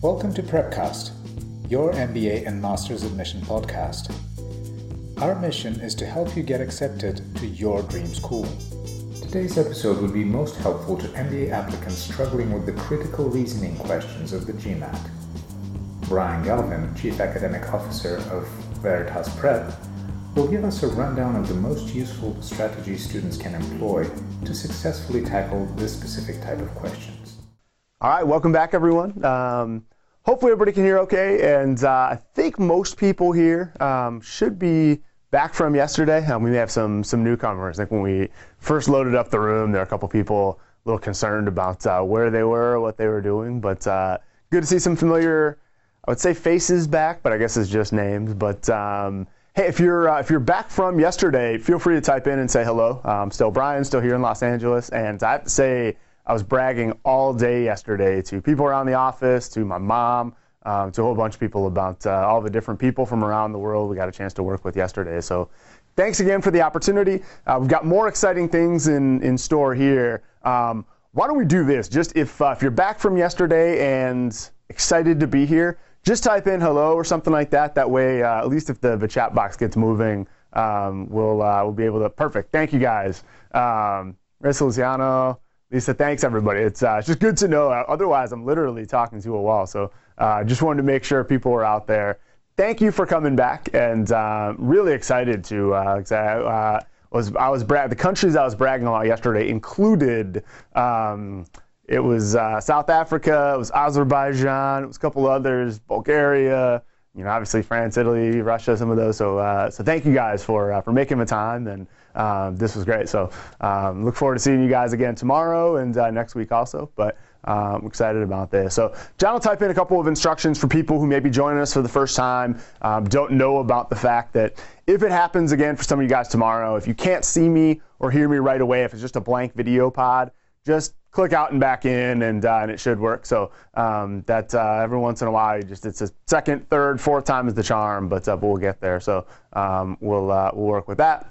Welcome to Prepcast, your MBA and Master's Admission podcast. Our mission is to help you get accepted to your dream school. Today's episode would be most helpful to MBA applicants struggling with the critical reasoning questions of the GMAT. Brian Galvin, Chief Academic Officer of Veritas Prep, will give us a rundown of the most useful strategies students can employ to successfully tackle this specific type of questions. All right, welcome back, everyone. Um, hopefully, everybody can hear okay, and uh, I think most people here um, should be back from yesterday. Um, we may have some some newcomers. I think when we first loaded up the room, there were a couple people a little concerned about uh, where they were, what they were doing. But uh, good to see some familiar, I would say faces back, but I guess it's just names. But um, hey, if you're uh, if you're back from yesterday, feel free to type in and say hello. Um, still Brian, still here in Los Angeles, and I have to say I was bragging all day yesterday to people around the office, to my mom um, to a whole bunch of people about uh, all the different people from around the world we got a chance to work with yesterday. So thanks again for the opportunity. Uh, we've got more exciting things in, in store here. Um, why don't we do this? Just if, uh, if you're back from yesterday and excited to be here, just type in hello or something like that. That way, uh, at least if the, the chat box gets moving, um, we'll, uh, we'll be able to. Perfect. Thank you guys. Um, Marissa Luciano, Lisa, thanks everybody. It's, uh, it's just good to know. Otherwise, I'm literally talking to a wall. So uh, just wanted to make sure people were out there. Thank you for coming back, and uh, really excited to. Uh, uh was I was bra- the countries I was bragging about yesterday included. Um, it was uh, South Africa, it was Azerbaijan, it was a couple others, Bulgaria, you know, obviously France, Italy, Russia, some of those. So, uh, so thank you guys for uh, for making the time, and um, this was great. So, um, look forward to seeing you guys again tomorrow and uh, next week also. But I'm um, excited about this. So John will type in a couple of instructions for people who may be joining us for the first time, um, don't know about the fact that if it happens again for some of you guys tomorrow, if you can't see me or hear me right away, if it's just a blank video pod, just click out and back in, and, uh, and it should work. So um, that uh, every once in a while, just it's a second, third, fourth time is the charm, but, uh, but we'll get there. So um, we'll uh, we'll work with that.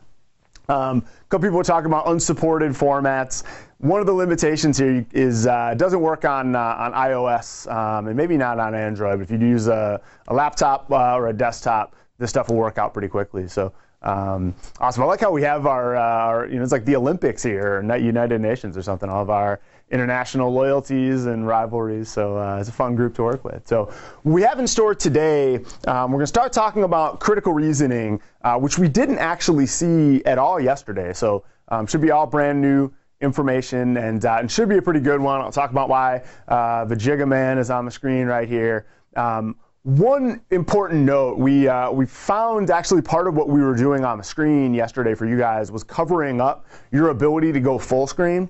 Um, a couple people were talking about unsupported formats. One of the limitations here is uh, it doesn't work on uh, on iOS um, and maybe not on Android. But if you use a, a laptop uh, or a desktop, this stuff will work out pretty quickly. So um, awesome. I like how we have our, uh, our, you know, it's like the Olympics here, United Nations or something. All of our international loyalties and rivalries. So uh, it's a fun group to work with. So we have in store today, um, we're going to start talking about critical reasoning, uh, which we didn't actually see at all yesterday. So um, should be all brand new information and, uh, and should be a pretty good one. I'll talk about why uh, the Jigga Man is on the screen right here. Um, one important note, we, uh, we found actually part of what we were doing on the screen yesterday for you guys was covering up your ability to go full screen.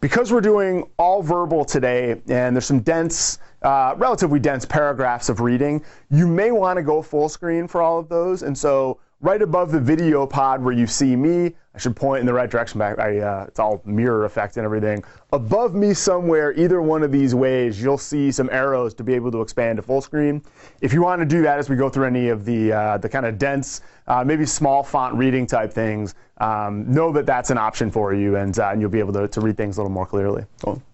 Because we're doing all verbal today and there's some dense, uh, relatively dense paragraphs of reading, you may want to go full screen for all of those. And so right above the video pod where you see me, I should point in the right direction. Back, I, uh, it's all mirror effect and everything. Above me somewhere, either one of these ways, you'll see some arrows to be able to expand to full screen. If you want to do that as we go through any of the uh, the kind of dense, uh, maybe small font reading type things, um, know that that's an option for you, and, uh, and you'll be able to, to read things a little more clearly.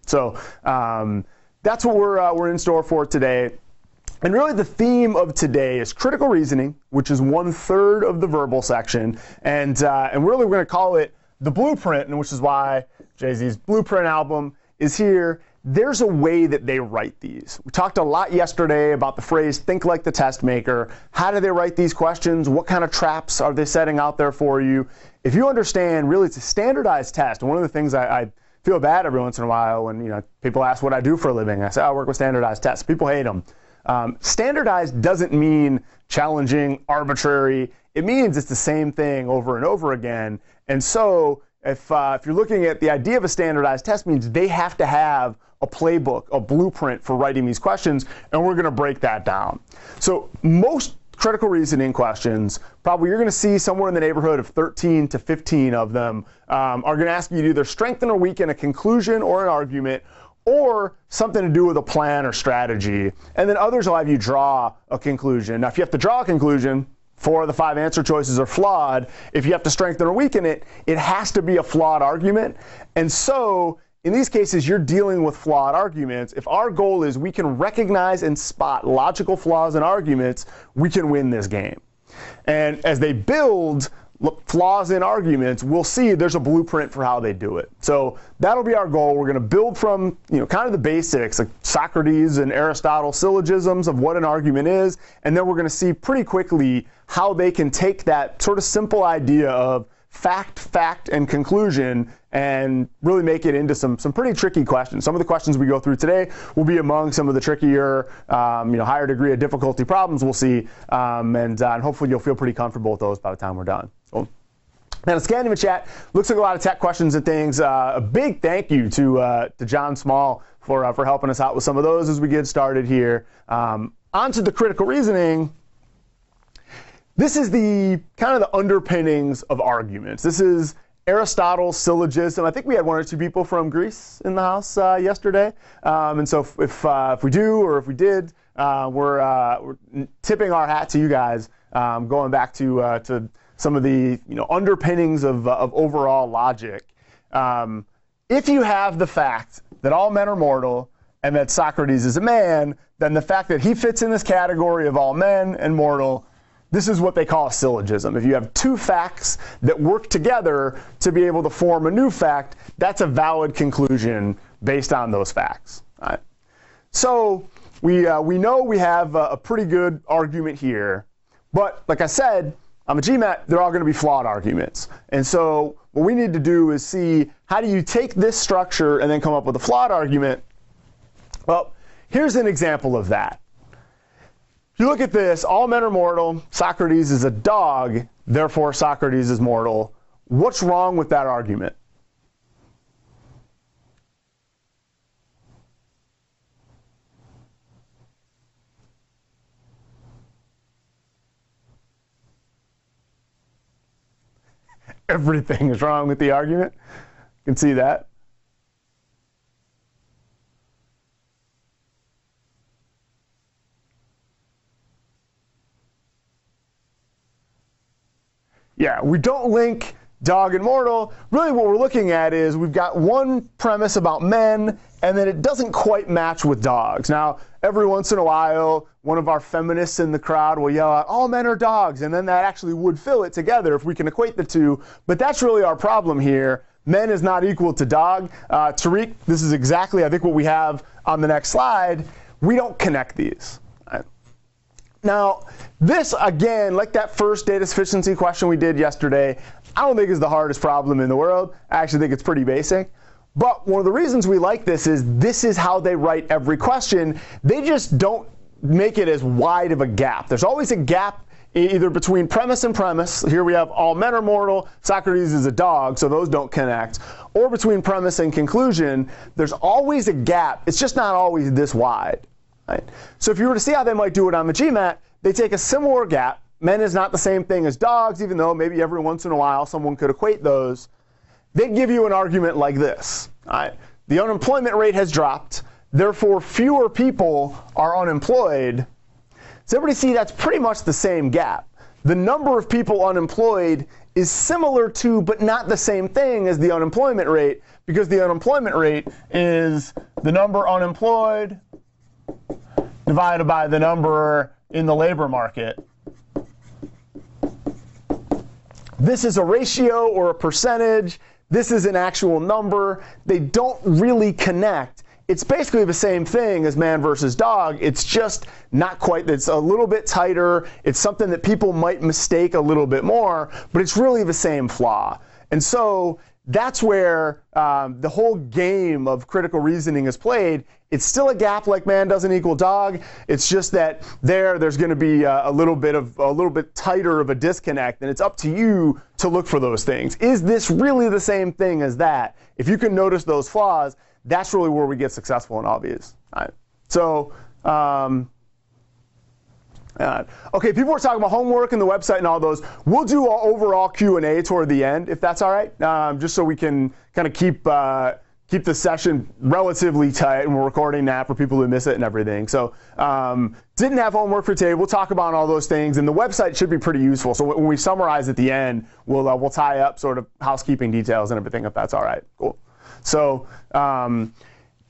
So um, that's what we're uh, we're in store for today. And really, the theme of today is critical reasoning, which is one third of the verbal section. And, uh, and really, we're going to call it the blueprint, and which is why Jay Z's blueprint album is here. There's a way that they write these. We talked a lot yesterday about the phrase think like the test maker. How do they write these questions? What kind of traps are they setting out there for you? If you understand, really, it's a standardized test. One of the things I, I feel bad every once in a while when you know people ask what I do for a living. I say I work with standardized tests. People hate them. Um, standardized doesn't mean challenging, arbitrary. It means it's the same thing over and over again. And so, if, uh, if you're looking at the idea of a standardized test, means they have to have a playbook, a blueprint for writing these questions, and we're going to break that down. So, most critical reasoning questions, probably you're going to see somewhere in the neighborhood of 13 to 15 of them um, are going to ask you to either strengthen or weaken a conclusion or an argument or something to do with a plan or strategy. And then others will have you draw a conclusion. Now, if you have to draw a conclusion, four of the five answer choices are flawed. If you have to strengthen or weaken it, it has to be a flawed argument. And so in these cases, you're dealing with flawed arguments. If our goal is we can recognize and spot logical flaws in arguments, we can win this game. And as they build flaws in arguments, we'll see there's a blueprint for how they do it. So that'll be our goal. We're going to build from, you know, kind of the basics, like Socrates and Aristotle syllogisms of what an argument is, and then we're going to see pretty quickly how they can take that sort of simple idea of fact, fact, and conclusion and really make it into some, some pretty tricky questions. Some of the questions we go through today will be among some of the trickier, um, you know, higher degree of difficulty problems we'll see, um, and, uh, and hopefully you'll feel pretty comfortable with those by the time we're done. Now, the chat looks like a lot of tech questions and things. Uh, a big thank you to uh, to John Small for uh, for helping us out with some of those as we get started here. Um, on to the critical reasoning. This is the kind of the underpinnings of arguments. This is Aristotle's syllogism. I think we had one or two people from Greece in the house uh, yesterday. Um, and so if, if, uh, if, we do or if we did, uh, we're, we're, tipping our hat to you guys, um, going back to, to some of the you know, underpinnings of, uh, of overall logic. Um, if you have the fact that all men are mortal and that Socrates is a man, then the fact that he fits in this category of all men and mortal this is what they call a syllogism. If you have two facts that work together to be able to form a new fact, that's a valid conclusion based on those facts. Right. So we, uh, we know we have a, a pretty good argument here, but like I said, on a GMAT, they're all going to be flawed arguments. And so what we need to do is see how do you take this structure and then come up with a flawed argument? Well, here's an example of that If you look at this, all men are mortal. Socrates is a dog, therefore Socrates is mortal. What's wrong with that argument? Everything is wrong with the argument. You can see that. Yeah, we don't link dog and mortal. Really, what we're looking at is we've got one premise about men, and then it doesn't quite match with dogs. Now, every once in a while, one of our feminists in the crowd will yell out, all men are dogs, and then that actually would fill it together if we can equate the two. But that's really our problem here. Men is not equal to dog. Uh, Tariq, this is exactly, I think, what we have on the next slide. We don't connect these. Now, this, again, like that first data sufficiency question we did yesterday, I don't think is the hardest problem in the world. I actually think it's pretty basic. But one of the reasons we like this is this is how they write every question. They just don't make it as wide of a gap. There's always a gap either between premise and premise. Here we have all men are mortal, Socrates is a dog, so those don't connect. Or between premise and conclusion, there's always a gap. It's just not always this wide. Right? So if you were to see how they might do it on the GMAT, they take a similar gap. Men is not the same thing as dogs, even though maybe every once in a while someone could equate those. They'd give you an argument like this. The unemployment rate has dropped, therefore fewer people are unemployed. So everybody see that's pretty much the same gap. The number of people unemployed is similar to, but not the same thing as the unemployment rate, because the unemployment rate is the number unemployed divided by the number in the labor market. This is a ratio or a percentage. This is an actual number. They don't really connect. It's basically the same thing as man versus dog. It's just not quite, it's a little bit tighter. It's something that people might mistake a little bit more, but it's really the same flaw. And so that's where um, the whole game of critical reasoning is played. It's still a gap like man doesn't equal dog. It's just that there, there's going to be a, a, little bit of a little bit tighter of a disconnect, and it's up to you to look for those things. Is this really the same thing as that? If you can notice those flaws, that's really where we get successful and obvious. Right. So. Um, uh, okay, people were talking about homework and the website and all those. We'll do an overall Q and A toward the end, if that's all right, um, just so we can kind of keep uh, keep the session relatively tight, and we're recording that for people who miss it and everything. So, um, didn't have homework for today. We'll talk about all those things, and the website should be pretty useful. So when we summarize at the end, we'll uh, we'll tie up sort of housekeeping details and everything, if that's all right. Cool. So um,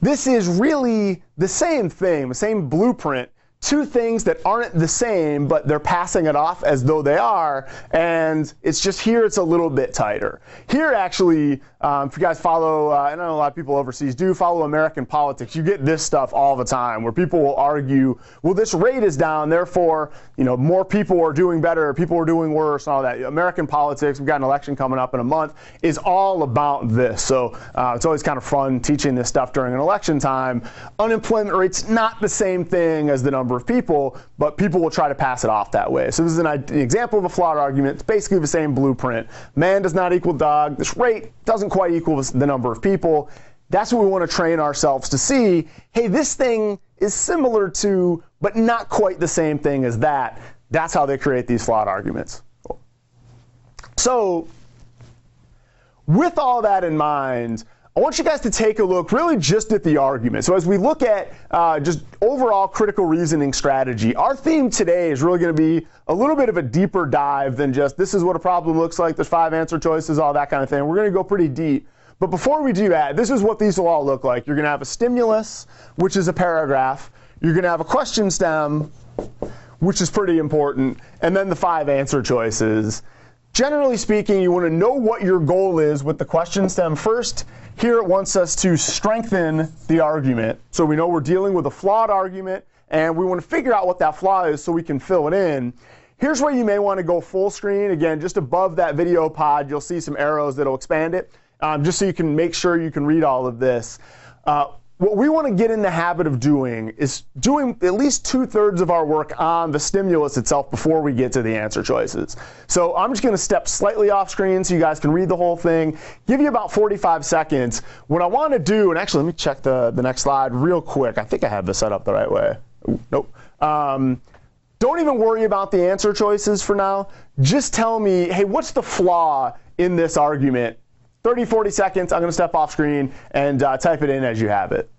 this is really the same thing, the same blueprint two things that aren't the same, but they're passing it off as though they are. And it's just here, it's a little bit tighter. Here, actually, um, if you guys follow, uh, I know a lot of people overseas do follow American politics, you get this stuff all the time where people will argue, well, this rate is down, therefore, you know, more people are doing better, people are doing worse, and all that. American politics, we've got an election coming up in a month, is all about this. So uh, it's always kind of fun teaching this stuff during an election time. Unemployment rate's not the same thing as the number number of people, but people will try to pass it off that way. So this is an, an example of a flawed argument. It's basically the same blueprint. Man does not equal dog. This rate doesn't quite equal the number of people. That's what we want to train ourselves to see. Hey, this thing is similar to, but not quite the same thing as that. That's how they create these flawed arguments. So, with all that in mind, I want you guys to take a look really just at the argument. So as we look at uh, just overall critical reasoning strategy, our theme today is really going to be a little bit of a deeper dive than just this is what a problem looks like, there's five answer choices, all that kind of thing. We're going to go pretty deep. But before we do that, this is what these will all look like. You're going to have a stimulus, which is a paragraph. You're going to have a question stem, which is pretty important, and then the five answer choices. Generally speaking, you want to know what your goal is with the question stem first here it wants us to strengthen the argument. So we know we're dealing with a flawed argument, and we want to figure out what that flaw is so we can fill it in. Here's where you may want to go full screen. Again, just above that video pod, you'll see some arrows that'll expand it, um, just so you can make sure you can read all of this. Uh, what we want to get in the habit of doing is doing at least two thirds of our work on the stimulus itself before we get to the answer choices. So I'm just going to step slightly off screen so you guys can read the whole thing, give you about 45 seconds. What I want to do, and actually let me check the, the next slide real quick. I think I have this set up the right way. Ooh, nope. Um, don't even worry about the answer choices for now. Just tell me, hey, what's the flaw in this argument 30, 40 seconds. I'm going to step off screen and uh, type it in as you have it.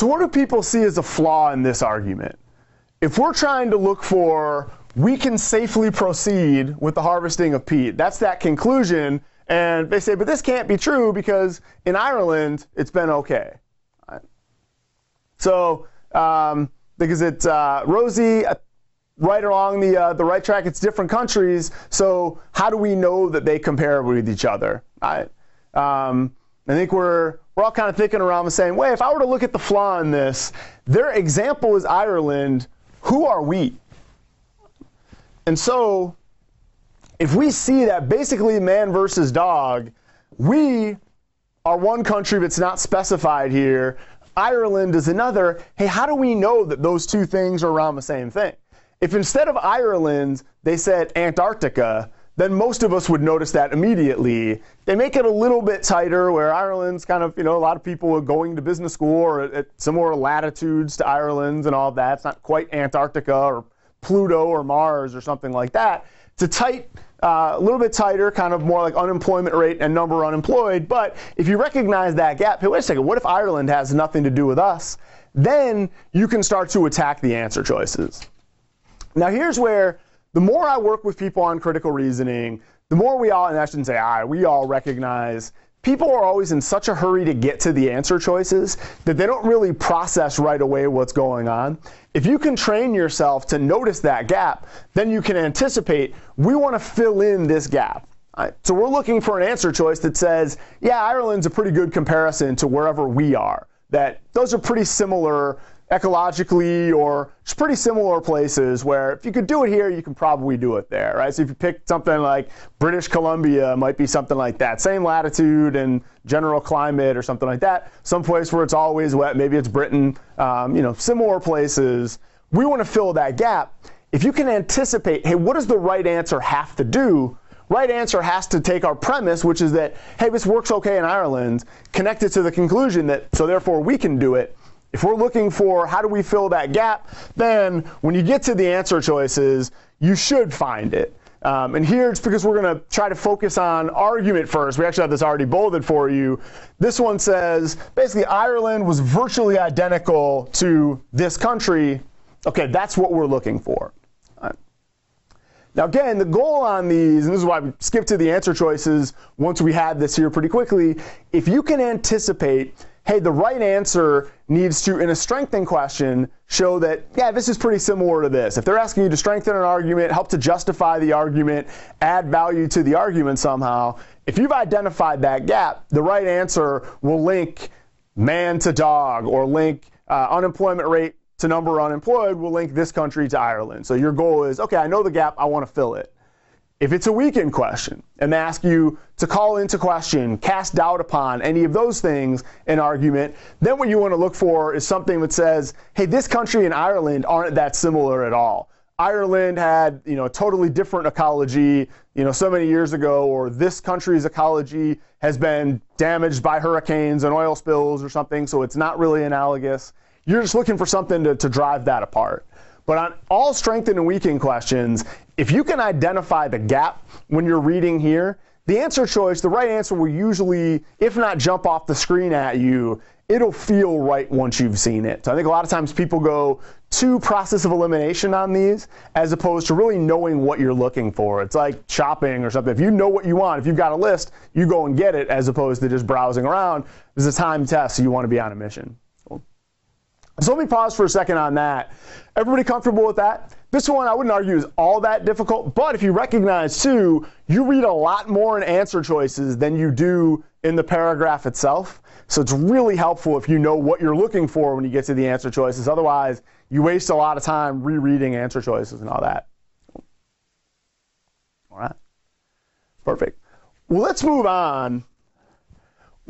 So, what do people see as a flaw in this argument? If we're trying to look for, we can safely proceed with the harvesting of peat, that's that conclusion. And they say, but this can't be true because in Ireland, it's been okay. Right. So, um, because it's uh, uh, right along the, uh, the right track, it's different countries. So, how do we know that they compare with each other? Right? Um, I think we're we're all kind of thinking around the same way. If I were to look at the flaw in this, their example is Ireland. Who are we? And so, if we see that basically man versus dog, we are one country that's not specified here. Ireland is another. Hey, how do we know that those two things are around the same thing? If instead of Ireland, they said Antarctica, then most of us would notice that immediately. They make it a little bit tighter where Ireland's kind of, you know, a lot of people are going to business school or at similar latitudes to Ireland's and all that. It's not quite Antarctica or Pluto or Mars or something like that. It's a tight, uh, a little bit tighter, kind of more like unemployment rate and number unemployed. But if you recognize that gap, hey, wait a second, what if Ireland has nothing to do with us? Then you can start to attack the answer choices. Now here's where the more I work with people on critical reasoning, the more we all, and I shouldn't say I, we all recognize people are always in such a hurry to get to the answer choices that they don't really process right away what's going on. If you can train yourself to notice that gap, then you can anticipate we want to fill in this gap. Right? So we're looking for an answer choice that says, yeah, Ireland's a pretty good comparison to wherever we are. That those are pretty similar ecologically or just pretty similar places where if you could do it here, you can probably do it there, right? So if you pick something like British Columbia, might be something like that. Same latitude and general climate or something like that. Some place where it's always wet, maybe it's Britain, um, you know, similar places. We want to fill that gap. If you can anticipate, hey, what does the right answer have to do? Right answer has to take our premise, which is that, hey, this works okay in Ireland, connect it to the conclusion that, so therefore we can do it if we're looking for how do we fill that gap, then when you get to the answer choices, you should find it. Um, and here it's because we're going to try to focus on argument first. We actually have this already bolded for you. This one says basically Ireland was virtually identical to this country. Okay, that's what we're looking for. Now, again, the goal on these, and this is why we skipped to the answer choices once we had this here pretty quickly. If you can anticipate hey, the right answer needs to, in a strengthening question, show that, yeah, this is pretty similar to this. If they're asking you to strengthen an argument, help to justify the argument, add value to the argument somehow, if you've identified that gap, the right answer will link man to dog or link uh, unemployment rate to number unemployed, will link this country to Ireland. So your goal is, okay, I know the gap, I want to fill it. If it's a weaken question and they ask you to call into question, cast doubt upon any of those things in argument, then what you want to look for is something that says, hey, this country and Ireland aren't that similar at all. Ireland had, you know, a totally different ecology, you know, so many years ago, or this country's ecology has been damaged by hurricanes and oil spills or something, so it's not really analogous. You're just looking for something to, to drive that apart. But on all strengthened and weakened questions, if you can identify the gap when you're reading here, the answer choice, the right answer will usually, if not jump off the screen at you, it'll feel right once you've seen it. So I think a lot of times people go to process of elimination on these as opposed to really knowing what you're looking for. It's like shopping or something. If you know what you want, if you've got a list, you go and get it as opposed to just browsing around. This is a time test, so you want to be on a mission. So let me pause for a second on that. Everybody comfortable with that? This one I wouldn't argue is all that difficult, but if you recognize too, you read a lot more in answer choices than you do in the paragraph itself. So it's really helpful if you know what you're looking for when you get to the answer choices. Otherwise, you waste a lot of time rereading answer choices and all that. All right. Perfect. Well, let's move on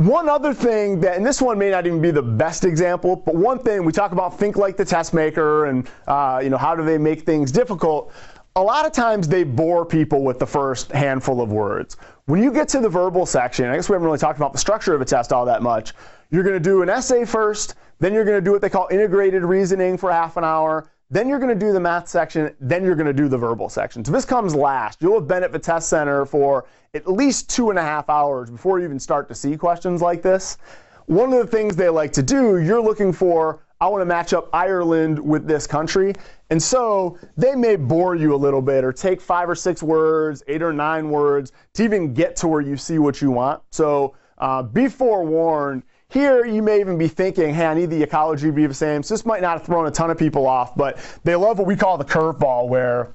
one other thing that, and this one may not even be the best example, but one thing we talk about think like the test maker and uh, you know how do they make things difficult. A lot of times they bore people with the first handful of words. When you get to the verbal section, I guess we haven't really talked about the structure of a test all that much. You're going to do an essay first, then you're going to do what they call integrated reasoning for half an hour, then you're going to do the math section, then you're going to do the verbal section. So this comes last. You'll have been at the test center for at least two and a half hours before you even start to see questions like this. One of the things they like to do, you're looking for, I want to match up Ireland with this country. And so they may bore you a little bit or take five or six words, eight or nine words to even get to where you see what you want. So uh, be forewarned here, you may even be thinking, hey, I need the ecology to be the same. So this might not have thrown a ton of people off, but they love what we call the curveball, where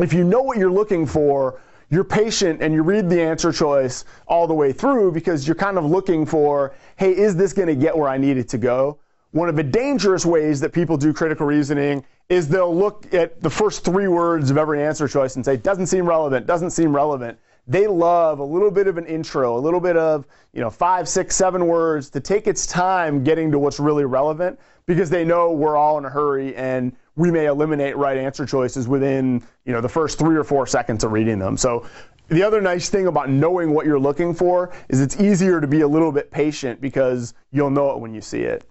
if you know what you're looking for, you're patient and you read the answer choice all the way through because you're kind of looking for, hey, is this going to get where I need it to go? One of the dangerous ways that people do critical reasoning is they'll look at the first three words of every answer choice and say, doesn't seem relevant, doesn't seem relevant they love a little bit of an intro, a little bit of, you know, five, six, seven words to take its time getting to what's really relevant because they know we're all in a hurry and we may eliminate right answer choices within, you know, the first three or four seconds of reading them. So the other nice thing about knowing what you're looking for is it's easier to be a little bit patient because you'll know it when you see it.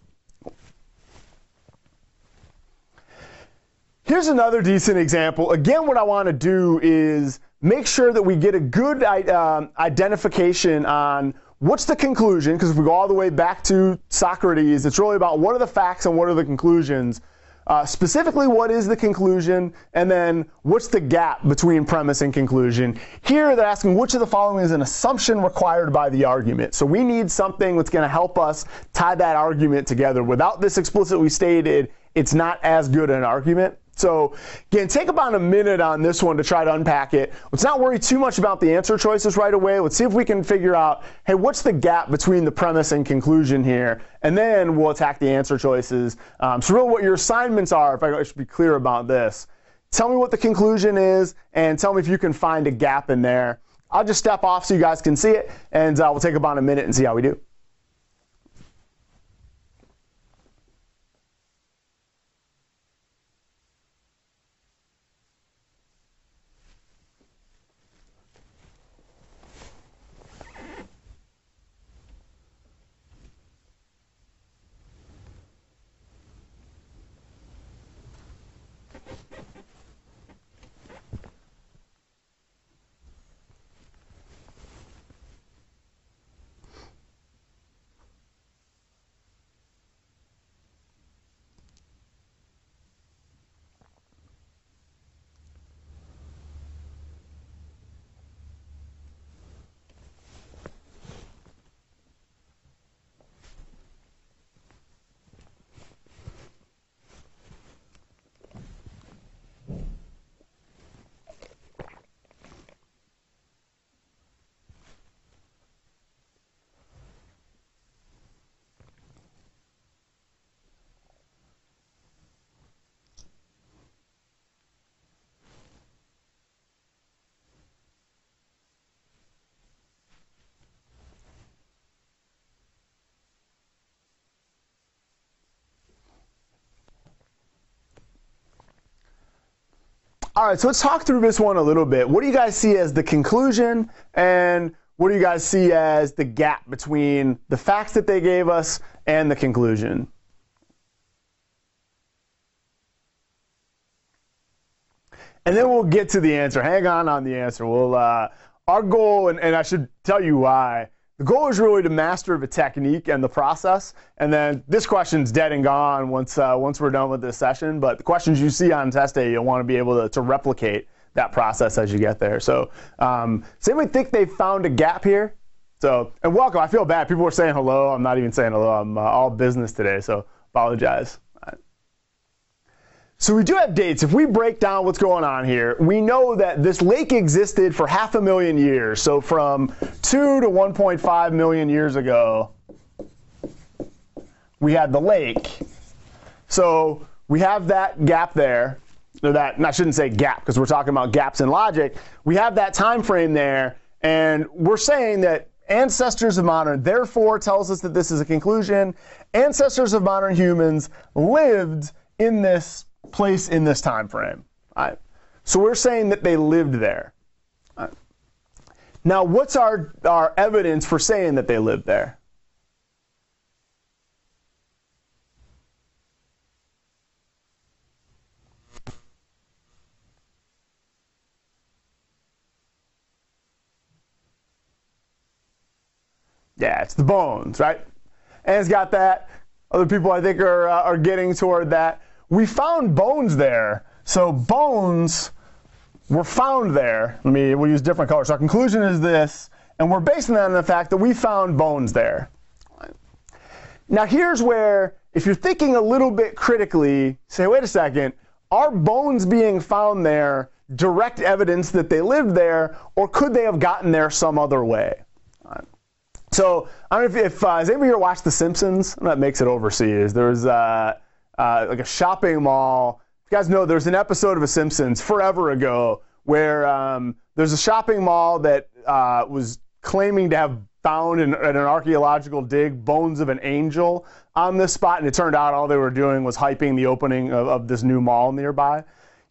Here's another decent example. Again, what I want to do is make sure that we get a good um, identification on what's the conclusion, because if we go all the way back to Socrates, it's really about what are the facts and what are the conclusions. Uh, specifically, what is the conclusion, and then what's the gap between premise and conclusion? Here, they're asking which of the following is an assumption required by the argument. So we need something that's going to help us tie that argument together. Without this explicitly stated, it's not as good an argument. So again, take about a minute on this one to try to unpack it. Let's not worry too much about the answer choices right away. Let's see if we can figure out, hey, what's the gap between the premise and conclusion here? And then we'll attack the answer choices. Um, so really what your assignments are, if I should be clear about this, tell me what the conclusion is and tell me if you can find a gap in there. I'll just step off so you guys can see it and uh, we'll take about a minute and see how we do. All right, so let's talk through this one a little bit. What do you guys see as the conclusion, and what do you guys see as the gap between the facts that they gave us and the conclusion? And then we'll get to the answer. Hang on on the answer. We'll, uh, our goal, and, and I should tell you why, the goal is really to master the technique and the process. And then this question's dead and gone once uh, once we're done with this session. But the questions you see on test day, you'll want to be able to, to replicate that process as you get there. So, um, does think they found a gap here? So, and welcome. I feel bad. People were saying hello. I'm not even saying hello. I'm uh, all business today, so apologize. So we do have dates. If we break down what's going on here, we know that this lake existed for half a million years. So from 2 to 1.5 million years ago, we had the lake. So we have that gap there. That, I shouldn't say gap because we're talking about gaps in logic. We have that time frame there, and we're saying that ancestors of modern, therefore tells us that this is a conclusion. Ancestors of modern humans lived in this place in this time frame. Right? So we're saying that they lived there. Right? Now, what's our, our evidence for saying that they lived there? Yeah, it's the bones, right? And it's got that. Other people, I think, are, uh, are getting toward that we found bones there. So bones were found there. Let me, we'll use different colors. So our conclusion is this, and we're basing that on the fact that we found bones there. Now here's where, if you're thinking a little bit critically, say, wait a second, are bones being found there direct evidence that they lived there, or could they have gotten there some other way? So I don't know if, if uh, has anybody here watched The Simpsons? That makes it overseas. There's uh, uh, like a shopping mall. You guys know there's an episode of The Simpsons forever ago where um, there's a shopping mall that uh, was claiming to have found in, in, an archaeological dig bones of an angel on this spot, and it turned out all they were doing was hyping the opening of, of this new mall nearby.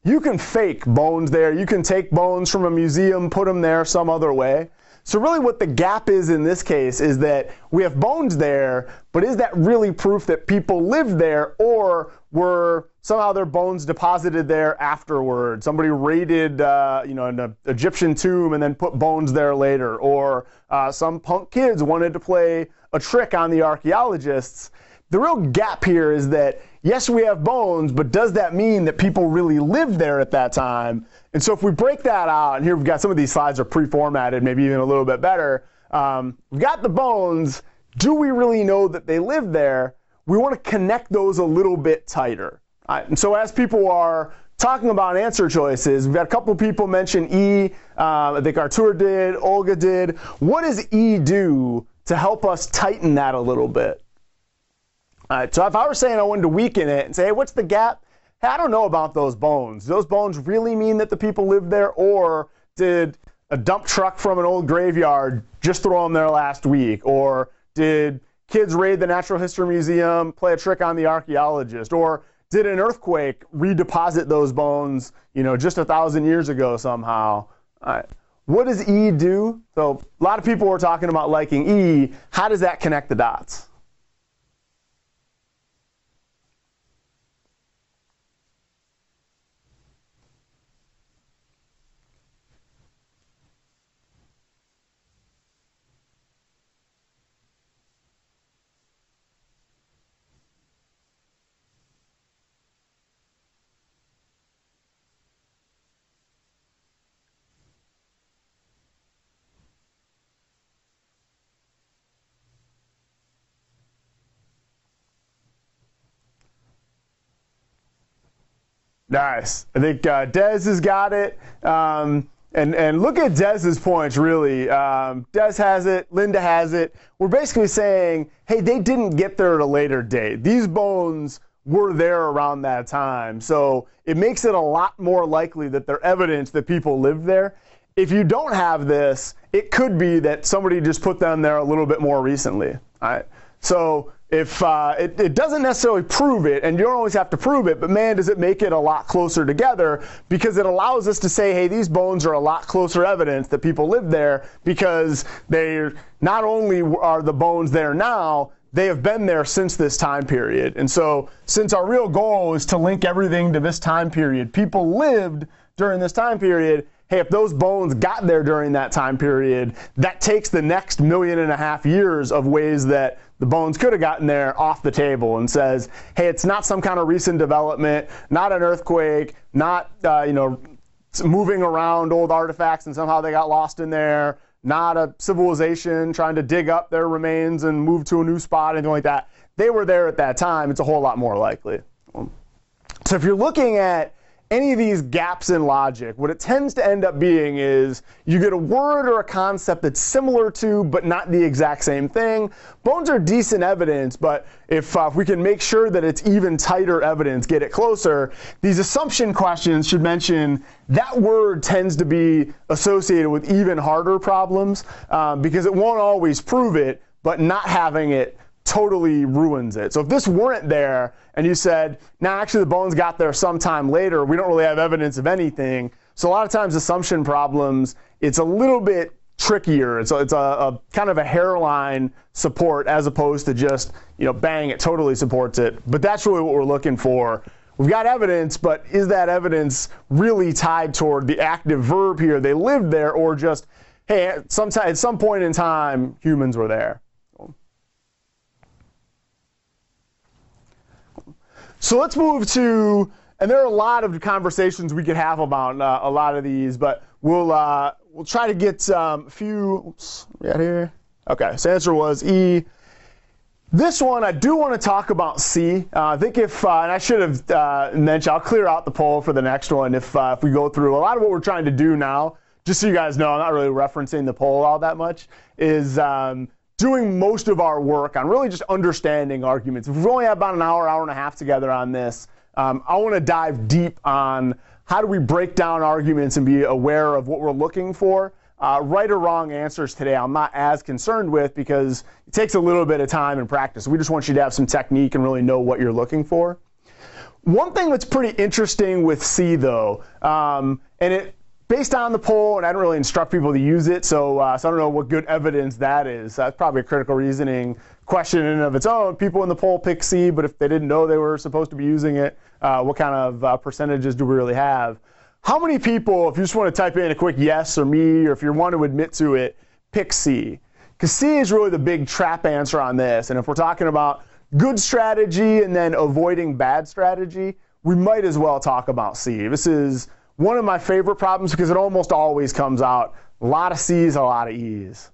You can fake bones there. You can take bones from a museum, put them there some other way. So really what the gap is in this case is that we have bones there, but is that really proof that people lived there or were somehow their bones deposited there afterward? Somebody raided, uh, you know, an Egyptian tomb and then put bones there later, or uh, some punk kids wanted to play a trick on the archaeologists. The real gap here is that yes, we have bones, but does that mean that people really lived there at that time? And so if we break that out, and here we've got some of these slides are pre-formatted, maybe even a little bit better. Um, we've got the bones. Do we really know that they live there? We want to connect those a little bit tighter. Right? And so as people are talking about answer choices, we've got a couple people mention E. Uh, I think Artur did, Olga did. What does E do to help us tighten that a little bit? All right, so if I were saying I wanted to weaken it and say, hey, what's the gap? Hey, I don't know about those bones. Those bones really mean that the people lived there, or did a dump truck from an old graveyard just throw them there last week? Or did kids raid the Natural History Museum, play a trick on the archaeologist? Or did an earthquake redeposit those bones, you know, just a thousand years ago somehow? What does E do? So a lot of people were talking about liking E. How does that connect the dots? Nice. I think uh, Dez has got it. Um, and, and look at Dez's points, really. Um, Dez has it, Linda has it. We're basically saying, hey, they didn't get there at a later date. These bones were there around that time. So it makes it a lot more likely that they're evidence that people lived there. If you don't have this, it could be that somebody just put them there a little bit more recently. All right. So if uh, it, it, doesn't necessarily prove it, and you don't always have to prove it, but man, does it make it a lot closer together because it allows us to say, hey, these bones are a lot closer evidence that people lived there because they not only are the bones there now, they have been there since this time period. And so, since our real goal is to link everything to this time period, people lived during this time period. Hey, if those bones got there during that time period, that takes the next million and a half years of ways that the bones could have gotten there off the table and says, hey, it's not some kind of recent development, not an earthquake, not, uh, you know, moving around old artifacts and somehow they got lost in there, not a civilization trying to dig up their remains and move to a new spot, anything like that. They were there at that time. It's a whole lot more likely. So if you're looking at any of these gaps in logic, what it tends to end up being is you get a word or a concept that's similar to, but not the exact same thing. Bones are decent evidence, but if, uh, if we can make sure that it's even tighter evidence, get it closer, these assumption questions should mention that word tends to be associated with even harder problems um, because it won't always prove it, but not having it totally ruins it. So if this weren't there and you said, now actually the bones got there sometime later, we don't really have evidence of anything. So a lot of times assumption problems, it's a little bit trickier. It's a, it's a, a kind of a hairline support as opposed to just, you know, bang, it totally supports it. But that's really what we're looking for. We've got evidence, but is that evidence really tied toward the active verb here? They lived there, or just, hey, at some, at some point in time, humans were there. So let's move to, and there are a lot of conversations we could have about uh, a lot of these, but we'll uh, we'll try to get um, a few. Oops, we got here. Okay, so answer was E. This one, I do want to talk about C. Uh, I think if, uh, and I should have uh, mentioned, I'll clear out the poll for the next one if, uh, if we go through. A lot of what we're trying to do now, just so you guys know, I'm not really referencing the poll all that much, is um, doing most of our work on really just understanding arguments. We've only had about an hour, hour and a half together on this. Um, I want to dive deep on how do we break down arguments and be aware of what we're looking for. Uh, right or wrong answers today, I'm not as concerned with because it takes a little bit of time and practice. We just want you to have some technique and really know what you're looking for. One thing that's pretty interesting with C, though, um, and it based on the poll, and I don't really instruct people to use it, so, uh, so I don't know what good evidence that is. That's probably a critical reasoning question in and of its own. People in the poll pick C, but if they didn't know they were supposed to be using it, uh, what kind of uh, percentages do we really have? How many people, if you just want to type in a quick yes or me, or if you want to admit to it, pick C? Because C is really the big trap answer on this. And if we're talking about good strategy and then avoiding bad strategy, we might as well talk about C. This is one of my favorite problems because it almost always comes out a lot of C's, a lot of E's.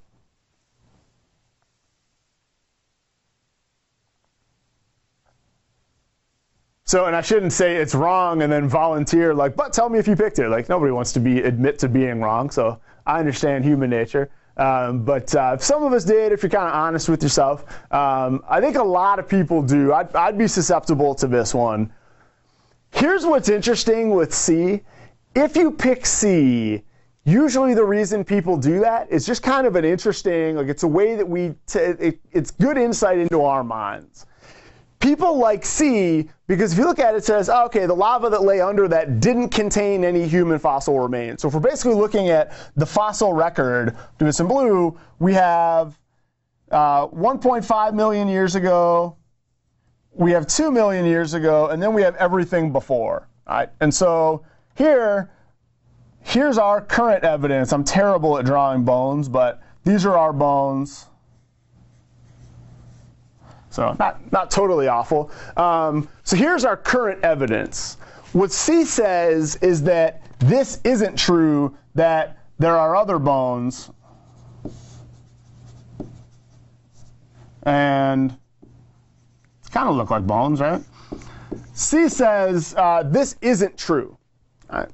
so, and I shouldn't say it's wrong and then volunteer like, but tell me if you picked it. Like nobody wants to be admit to being wrong. So I understand human nature. Um, but uh, if some of us did, if you're kind of honest with yourself, um, I think a lot of people do. I'd, I'd be susceptible to this one. Here's what's interesting with C. If you pick C, usually the reason people do that is just kind of an interesting, like it's a way that we, t- it, it's good insight into our minds. People like C because if you look at it, it says, oh, okay, the lava that lay under that didn't contain any human fossil remains. So if we're basically looking at the fossil record, do this in blue, we have uh, 1.5 million years ago, we have 2 million years ago, and then we have everything before. Right? And so here, here's our current evidence. I'm terrible at drawing bones, but these are our bones. So not, not totally awful. Um, so here's our current evidence. What C says is that this isn't true, that there are other bones. And kind of look like bones, right? C says uh, this isn't true. Right.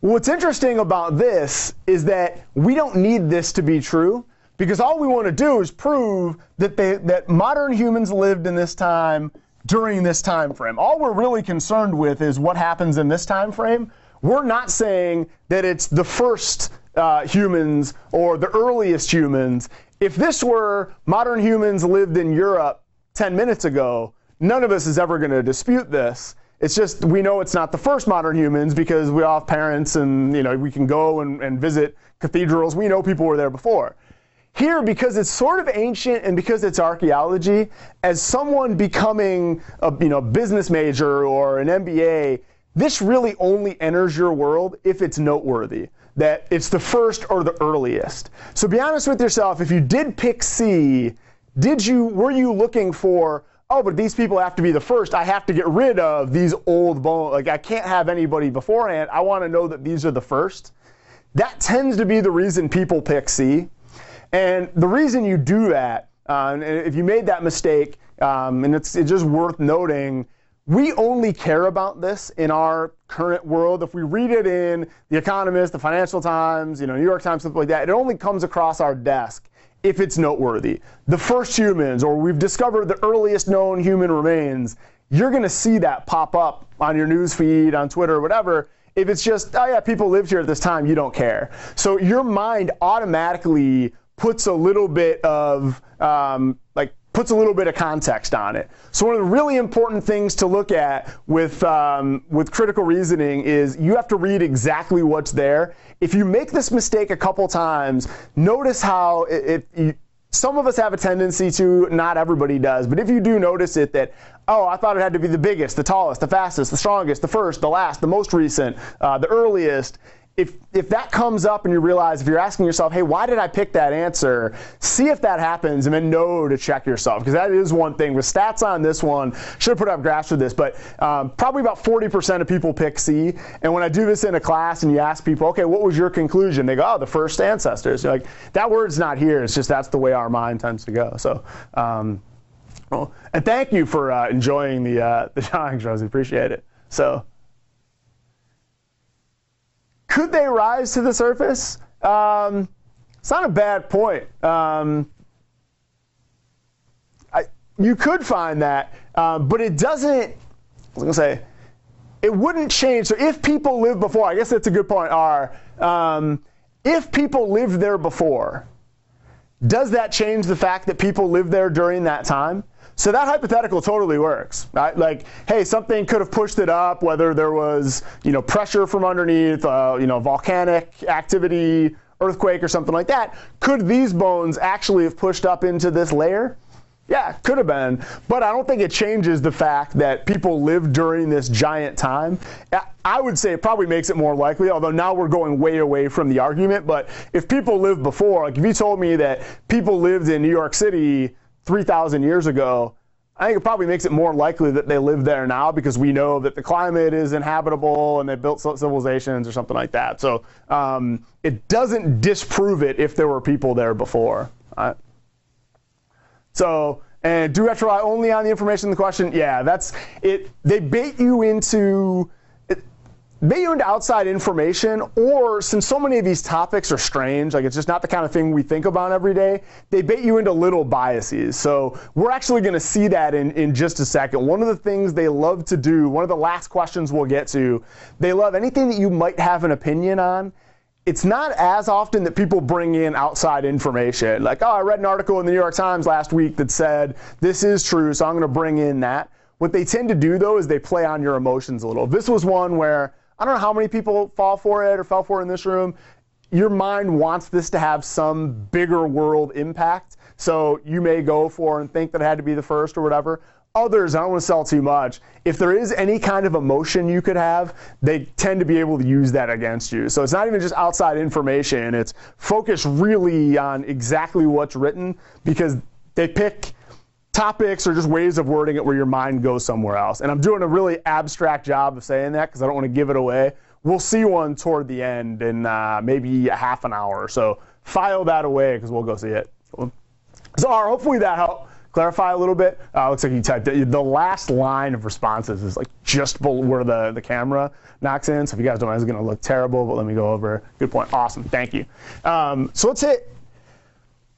What's interesting about this is that we don't need this to be true because all we want to do is prove that they, that modern humans lived in this time during this time frame. All we're really concerned with is what happens in this time frame. We're not saying that it's the first uh, humans or the earliest humans. If this were modern humans lived in Europe 10 minutes ago, none of us is ever going to dispute this. It's just we know it's not the first modern humans because we all have parents and you know we can go and, and visit cathedrals. We know people were there before. Here, because it's sort of ancient and because it's archaeology, as someone becoming a you know, business major or an MBA, this really only enters your world if it's noteworthy, that it's the first or the earliest. So be honest with yourself, if you did pick C, did you were you looking for oh, but these people have to be the first. I have to get rid of these old bones. Like I can't have anybody beforehand. I want to know that these are the first. That tends to be the reason people pick C. And the reason you do that, uh, and if you made that mistake, um, and it's, it's just worth noting, we only care about this in our current world. If we read it in The Economist, The Financial Times, you know, New York Times, something like that, it only comes across our desk if it's noteworthy. The first humans, or we've discovered the earliest known human remains, you're going to see that pop up on your news feed, on Twitter, whatever. If it's just, oh yeah, people lived here at this time, you don't care. So your mind automatically puts a little bit of um, puts a little bit of context on it. So one of the really important things to look at with um, with critical reasoning is you have to read exactly what's there. If you make this mistake a couple times, notice how it, it some of us have a tendency to, not everybody does, but if you do notice it that, oh, I thought it had to be the biggest, the tallest, the fastest, the strongest, the first, the last, the most recent, uh, the earliest, if if that comes up and you realize if you're asking yourself, hey, why did I pick that answer? See if that happens and then know to check yourself because that is one thing. With stats on this one, should have put up graphs for this, but um, probably about 40% of people pick C. And when I do this in a class and you ask people, okay, what was your conclusion? They go, oh, the first ancestors. You're like that word's not here. It's just that's the way our mind tends to go. So. Um, well, and thank you for uh, enjoying the uh, the drawings, Rosie. Appreciate it. So. Could they rise to the surface? Um, it's not a bad point. Um, I, you could find that, uh, but it doesn't. I was gonna say, it wouldn't change. So if people lived before, I guess that's a good point. Are um, if people lived there before, does that change the fact that people lived there during that time? So that hypothetical totally works, right? Like, hey, something could have pushed it up, whether there was, you know, pressure from underneath, uh, you know, volcanic activity, earthquake, or something like that. Could these bones actually have pushed up into this layer? Yeah, could have been, but I don't think it changes the fact that people lived during this giant time. I would say it probably makes it more likely, although now we're going way away from the argument. But if people lived before, like if you told me that people lived in New York City 3,000 years ago, I think it probably makes it more likely that they live there now because we know that the climate is inhabitable and they built civilizations or something like that. So um, it doesn't disprove it if there were people there before. Right? So And do to rely only on the information in the question? Yeah, that's it. They bait you into into outside information, or since so many of these topics are strange, like it's just not the kind of thing we think about every day, they bait you into little biases. So we're actually going to see that in, in just a second. One of the things they love to do, one of the last questions we'll get to, they love anything that you might have an opinion on it's not as often that people bring in outside information. Like, oh, I read an article in the New York Times last week that said this is true, so I'm going to bring in that. What they tend to do, though, is they play on your emotions a little. This was one where I don't know how many people fall for it or fell for it in this room. Your mind wants this to have some bigger world impact. So you may go for and think that it had to be the first or whatever. Others, I don't want to sell too much. If there is any kind of emotion you could have, they tend to be able to use that against you. So it's not even just outside information, it's focus really on exactly what's written because they pick topics or just ways of wording it where your mind goes somewhere else. And I'm doing a really abstract job of saying that because I don't want to give it away. We'll see one toward the end in uh, maybe a half an hour. Or so file that away because we'll go see it. So, hopefully that helped clarify a little bit. Uh, looks like you typed it. The last line of responses is like just where the, the camera knocks in. So if you guys don't know, it's going to look terrible, but let me go over. Good point. Awesome. Thank you. Um, so let's hit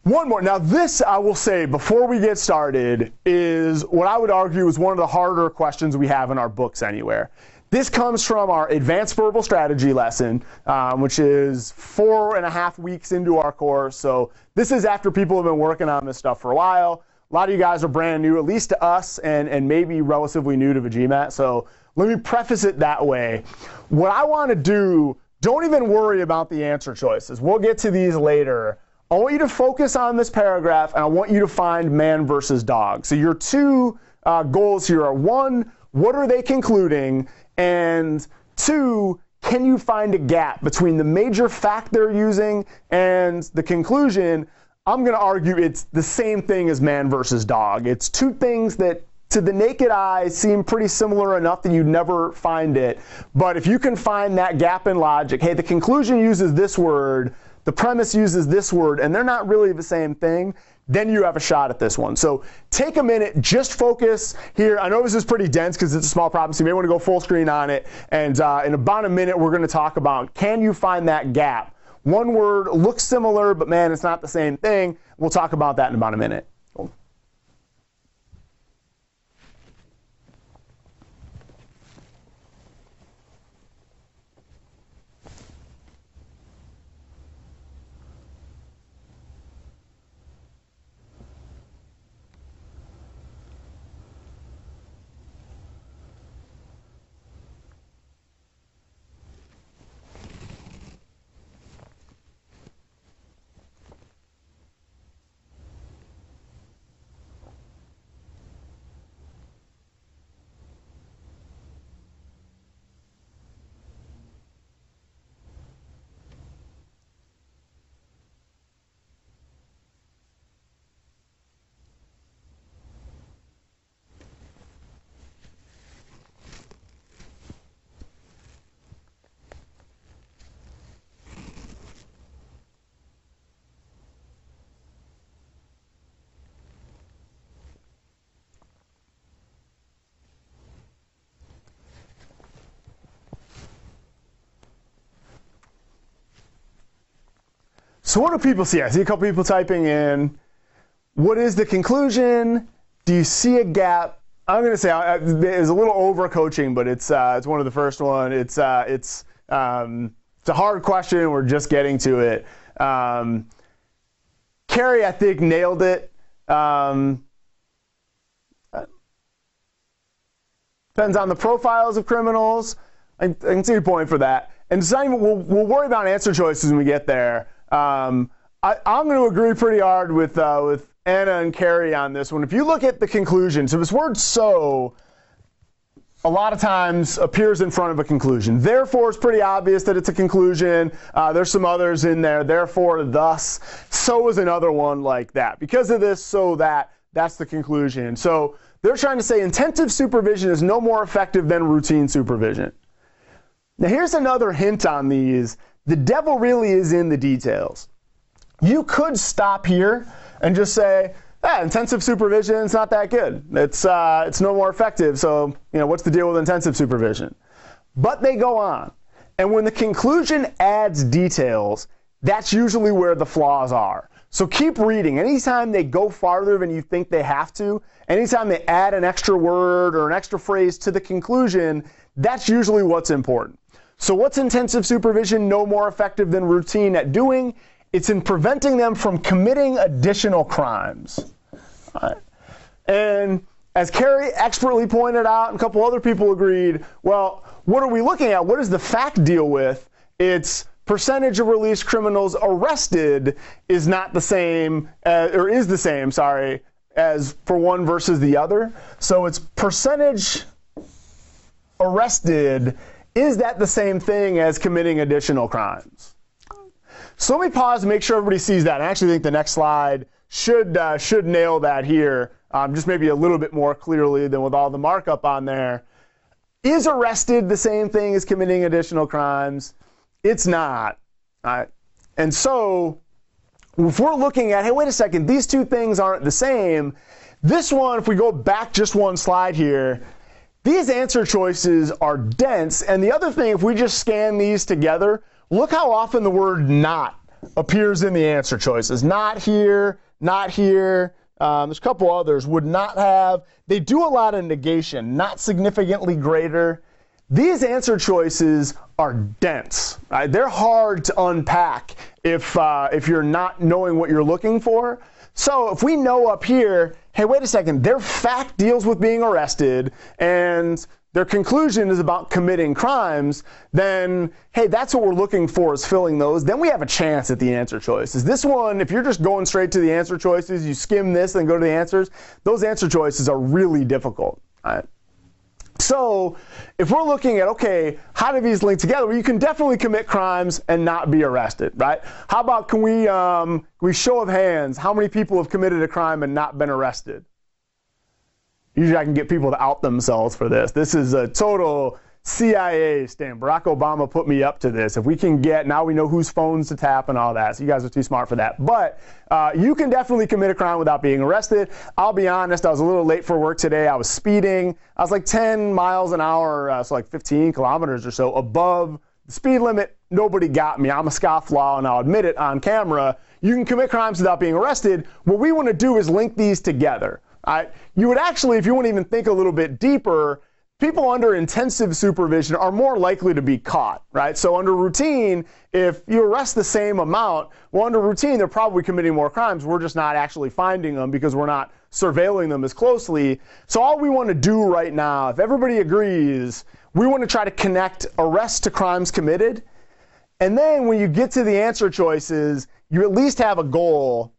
one more. Now, this I will say before we get started is what I would argue is one of the harder questions we have in our books anywhere. This comes from our advanced verbal strategy lesson, um, which is four and a half weeks into our course. So this is after people have been working on this stuff for a while. A lot of you guys are brand new, at least to us, and, and maybe relatively new to the GMAT. So let me preface it that way. What I want to do, don't even worry about the answer choices. We'll get to these later. I want you to focus on this paragraph and I want you to find man versus dog. So your two uh, goals here are one, what are they concluding? And two, can you find a gap between the major fact they're using and the conclusion? I'm going to argue it's the same thing as man versus dog. It's two things that to the naked eye seem pretty similar enough that you'd never find it. But if you can find that gap in logic, hey, the conclusion uses this word, the premise uses this word, and they're not really the same thing, then you have a shot at this one. So take a minute, just focus here. I know this is pretty dense because it's a small problem, so you may want to go full screen on it. And uh, in about a minute, we're going to talk about can you find that gap? One word looks similar, but man, it's not the same thing. We'll talk about that in about a minute. So what do people see? I see a couple people typing in. What is the conclusion? Do you see a gap? I'm going to say it's a little overcoaching, but it's uh, it's one of the first one. It's uh, it's um, it's a hard question. We're just getting to it. Um, Carrie, I think, nailed it. Um, depends on the profiles of criminals. I, I, can see your point for that. And it's not even, we'll, we'll worry about answer choices when we get there. Um, I, am going to agree pretty hard with uh, with Anna and Carrie on this one. If you look at the conclusion, so this word "so" a lot of times appears in front of a conclusion. Therefore, it's pretty obvious that it's a conclusion. Uh, there's some others in there. Therefore, thus. So is another one like that. Because of this, so that. That's the conclusion. So they're trying to say intensive supervision is no more effective than routine supervision. Now, here's another hint on these the devil really is in the details. You could stop here and just say, yeah, intensive supervision is not that good. It's, uh, it's no more effective. So, you know, what's the deal with intensive supervision? But they go on. And when the conclusion adds details, that's usually where the flaws are. So keep reading. Anytime they go farther than you think they have to, anytime they add an extra word or an extra phrase to the conclusion, that's usually what's important. So what's intensive supervision no more effective than routine at doing? It's in preventing them from committing additional crimes. Right. And as Carrie expertly pointed out, and a couple other people agreed, well, what are we looking at? What does the fact deal with? It's percentage of released criminals arrested is not the same, uh, or is the same, sorry, as for one versus the other. So it's percentage arrested. Is that the same thing as committing additional crimes? So let me pause and make sure everybody sees that. I actually think the next slide should uh, should nail that here, um, just maybe a little bit more clearly than with all the markup on there. Is arrested the same thing as committing additional crimes? It's not. Right? And so, if we're looking at, hey, wait a second, these two things aren't the same. This one, if we go back just one slide here, these answer choices are dense. And the other thing, if we just scan these together, look how often the word not appears in the answer choices. Not here, not here. Um, there's a couple others. Would not have. They do a lot of negation, not significantly greater. These answer choices are dense. Right? They're hard to unpack if uh, if you're not knowing what you're looking for. So if we know up here, hey, wait a second, their fact deals with being arrested and their conclusion is about committing crimes, then hey, that's what we're looking for is filling those. Then we have a chance at the answer choices. This one, if you're just going straight to the answer choices, you skim this and go to the answers, those answer choices are really difficult. So, if we're looking at, okay, how do these link together? Well, you can definitely commit crimes and not be arrested, right? How about can we, um, we show of hands, how many people have committed a crime and not been arrested? Usually I can get people to out themselves for this. This is a total CIA stand. Barack Obama put me up to this. If we can get, now we know whose phones to tap and all that. So you guys are too smart for that. But uh, you can definitely commit a crime without being arrested. I'll be honest, I was a little late for work today. I was speeding. I was like 10 miles an hour, uh, so like 15 kilometers or so above the speed limit. Nobody got me. I'm a scofflaw and I'll admit it on camera. You can commit crimes without being arrested. What we want to do is link these together. You would actually, if you want to even think a little bit deeper, people under intensive supervision are more likely to be caught, right? So under routine, if you arrest the same amount, well, under routine, they're probably committing more crimes. We're just not actually finding them because we're not surveilling them as closely. So all we want to do right now, if everybody agrees, we want to try to connect arrest to crimes committed. And then when you get to the answer choices, you at least have a goal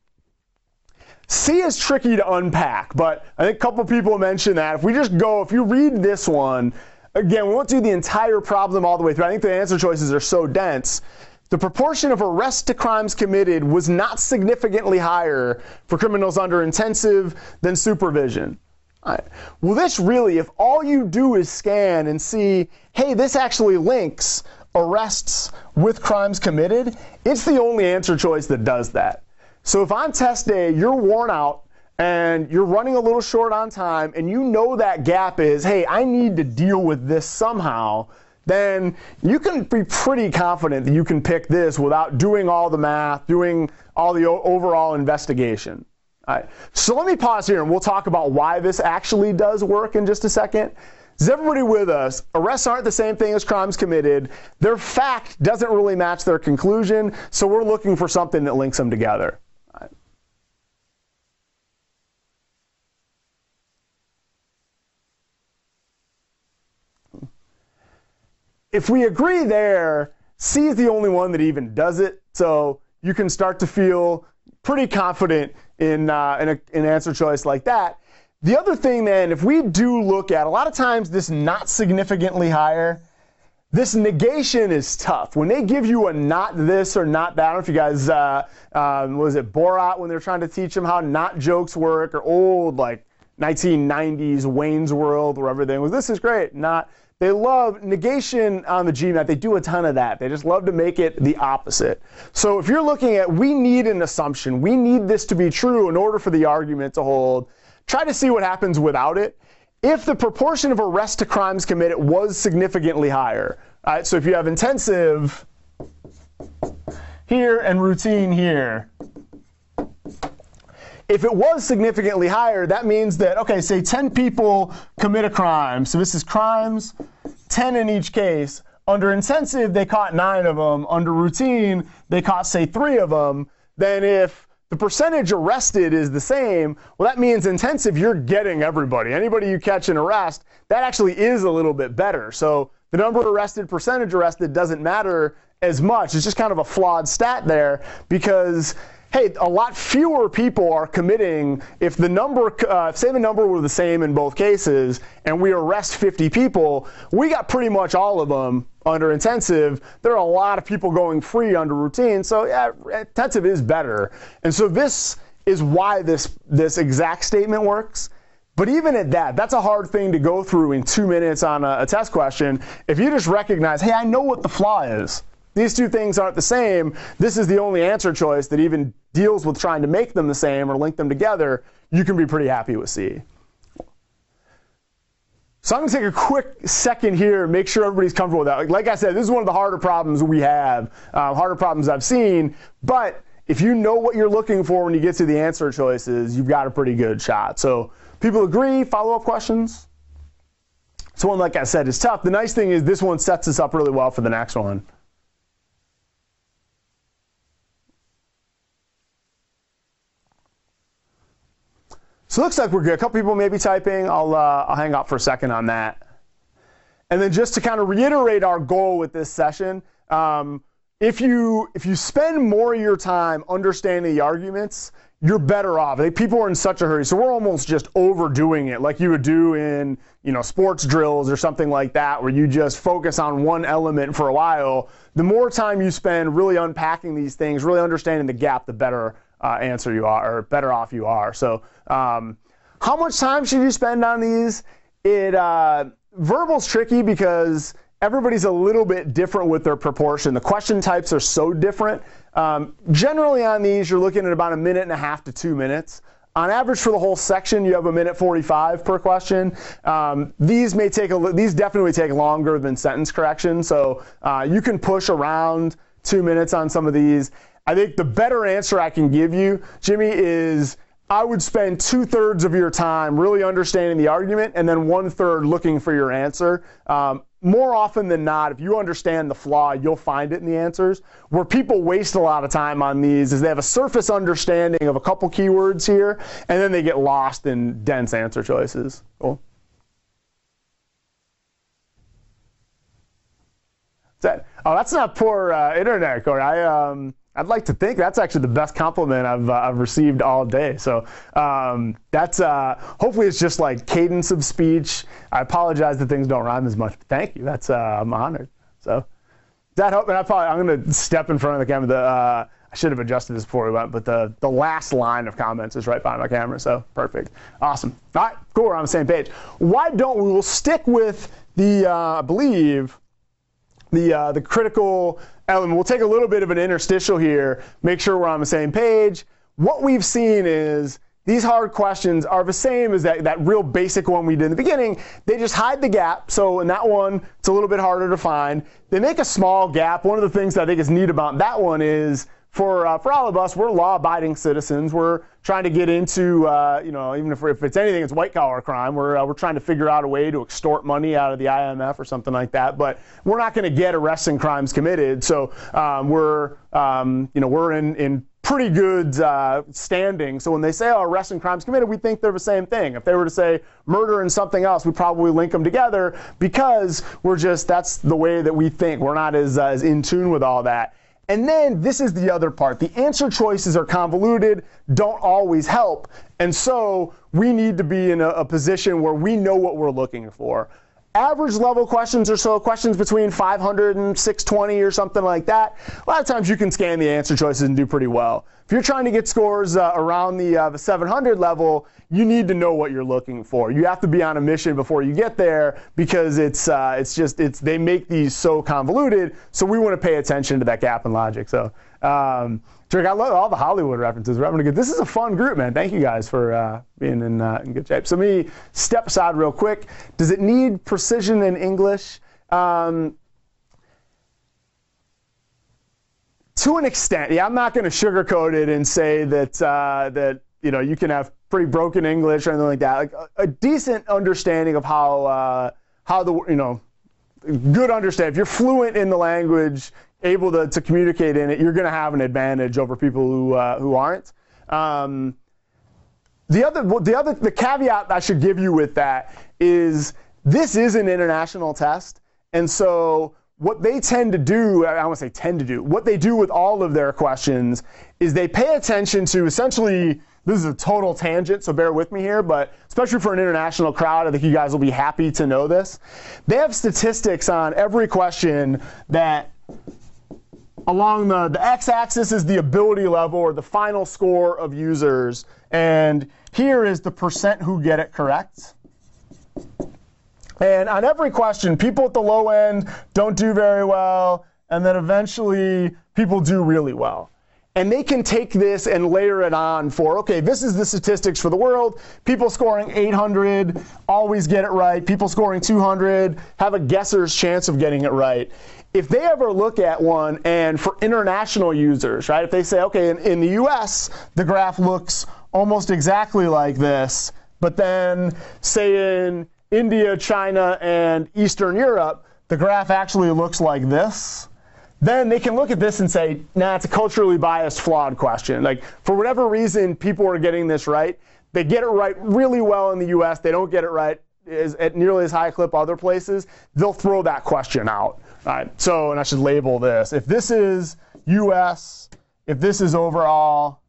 C is tricky to unpack, but I think a couple people mentioned that. If we just go, if you read this one, again, we won't do the entire problem all the way through. I think the answer choices are so dense. The proportion of arrests to crimes committed was not significantly higher for criminals under intensive than supervision. Right. Well, this really, if all you do is scan and see, hey, this actually links arrests with crimes committed, it's the only answer choice that does that. So if on test day you're worn out and you're running a little short on time and you know that gap is, hey, I need to deal with this somehow, then you can be pretty confident that you can pick this without doing all the math, doing all the overall investigation. All right. So let me pause here and we'll talk about why this actually does work in just a second. Is everybody with us? Arrests aren't the same thing as crimes committed. Their fact doesn't really match their conclusion, so we're looking for something that links them together. If we agree there, C is the only one that even does it. So you can start to feel pretty confident in, uh, in, in an answer choice like that. The other thing then, if we do look at, a lot of times this not significantly higher, this negation is tough. When they give you a not this or not that, I don't know if you guys, uh, um, was it Borat when they're trying to teach them how not jokes work or old like 1990s Wayne's World where everything was, this is great, not they love negation on the GMAT. They do a ton of that. They just love to make it the opposite. So if you're looking at, we need an assumption, we need this to be true in order for the argument to hold, try to see what happens without it. If the proportion of arrests to crimes committed was significantly higher, all right, so if you have intensive here and routine here, if it was significantly higher, that means that, okay, say 10 people commit a crime. So this is crimes, 10 in each case. Under intensive, they caught nine of them. Under routine, they caught, say, three of them. Then if the percentage arrested is the same, well, that means intensive, you're getting everybody. Anybody you catch and arrest, that actually is a little bit better. So the number arrested, percentage arrested doesn't matter as much. It's just kind of a flawed stat there because hey, a lot fewer people are committing. If the number, uh, say the number were the same in both cases, and we arrest 50 people, we got pretty much all of them under intensive. There are a lot of people going free under routine, so yeah, intensive is better. And so this is why this this exact statement works. But even at that, that's a hard thing to go through in two minutes on a, a test question. If you just recognize, hey, I know what the flaw is. These two things aren't the same. This is the only answer choice that even deals with trying to make them the same or link them together. You can be pretty happy with C. So I'm to take a quick second here, and make sure everybody's comfortable with that. Like, like I said, this is one of the harder problems we have, uh, harder problems I've seen. But if you know what you're looking for when you get to the answer choices, you've got a pretty good shot. So people agree, follow-up questions? So one, like I said, is tough. The nice thing is this one sets us up really well for the next one. So it looks like we're good. A couple people may be typing. I'll, uh, I'll hang out for a second on that. And then just to kind of reiterate our goal with this session, um, if you if you spend more of your time understanding the arguments, you're better off. Like, people are in such a hurry, so we're almost just overdoing it, like you would do in you know sports drills or something like that, where you just focus on one element for a while. The more time you spend really unpacking these things, really understanding the gap, the better uh, answer you are, or better off you are. So, um, how much time should you spend on these? It uh, verbal's tricky because everybody's a little bit different with their proportion. The question types are so different. Um, generally, on these, you're looking at about a minute and a half to two minutes. On average, for the whole section, you have a minute 45 per question. Um, these may take a these definitely take longer than sentence correction, so uh, you can push around two minutes on some of these. I think the better answer I can give you, Jimmy, is I would spend two thirds of your time really understanding the argument and then one third looking for your answer. Um, more often than not, if you understand the flaw, you'll find it in the answers. Where people waste a lot of time on these is they have a surface understanding of a couple keywords here, and then they get lost in dense answer choices. Cool. That, oh, that's not poor uh, internet, Corey. I um, I'd like to think that's actually the best compliment I've, uh, I've received all day. So um, that's uh, hopefully it's just like cadence of speech. I apologize that things don't rhyme as much. But thank you. That's uh, I'm honored. So that hope, and I probably I'm going to step in front of the camera. The, uh, I should have adjusted this before we went, but the the last line of comments is right behind my camera. So perfect, awesome. All right, cool. We're on the same page. Why don't we? We'll stick with the uh, I believe the uh, the critical element. We'll take a little bit of an interstitial here, make sure we're on the same page. What we've seen is these hard questions are the same as that, that real basic one we did in the beginning. They just hide the gap. So in that one, it's a little bit harder to find. They make a small gap. One of the things that I think is neat about that one is for uh, for all of us, we're law-abiding citizens. We're trying to get into, uh, you know, even if, if it's anything, it's white-collar crime. We're uh, we're trying to figure out a way to extort money out of the IMF or something like that. But we're not going to get arrests and crimes committed. So um, we're, um, you know, we're in in pretty good uh, standing. So when they say, oh, arrests and crimes committed, we think they're the same thing. If they were to say murder and something else, we probably link them together because we're just, that's the way that we think. We're not as, uh, as in tune with all that. And then this is the other part. The answer choices are convoluted, don't always help. And so we need to be in a, a, position where we know what we're looking for. Average level questions or so, questions between 500 and 620 or something like that, a lot of times you can scan the answer choices and do pretty well. If you're trying to get scores uh, around the, uh, the 700 level, you need to know what you're looking for. You have to be on a mission before you get there because it's uh, it's just it's they make these so convoluted. So we want to pay attention to that gap in logic. So. Um, Trick, I love all the Hollywood references. We're having a good. This is a fun group, man. Thank you guys for uh, being in, uh, in good shape. So, me step aside real quick. Does it need precision in English? Um, to an extent, yeah. I'm not going to sugarcoat it and say that uh, that you know you can have pretty broken English or anything like that. Like a, a decent understanding of how uh, how the you know good understand. If you're fluent in the language, able to, to communicate in it, you're going to have an advantage over people who uh, who aren't. Um, the other the other the caveat I should give you with that is this is an international test, and so what they tend to do, I want to say tend to do, what they do with all of their questions is they pay attention to essentially this is a total tangent, so bear with me here, but especially for an international crowd, I think you guys will be happy to know this. They have statistics on every question that along the, the x-axis is the ability level or the final score of users, and here is the percent who get it correct. And on every question, people at the low end don't do very well, and then eventually people do really well. And they can take this and layer it on for, okay, this is the statistics for the world. People scoring 800 always get it right. People scoring 200 have a guesser's chance of getting it right. If they ever look at one and for international users, right, if they say, okay, in, in the US, the graph looks almost exactly like this, but then say in India, China, and Eastern Europe, the graph actually looks like this then they can look at this and say, nah, it's a culturally biased, flawed question. Like, for whatever reason, people are getting this right. They get it right really well in the US. They don't get it right at nearly as high a clip other places. They'll throw that question out. All right, so, and I should label this. If this is US, if this is overall,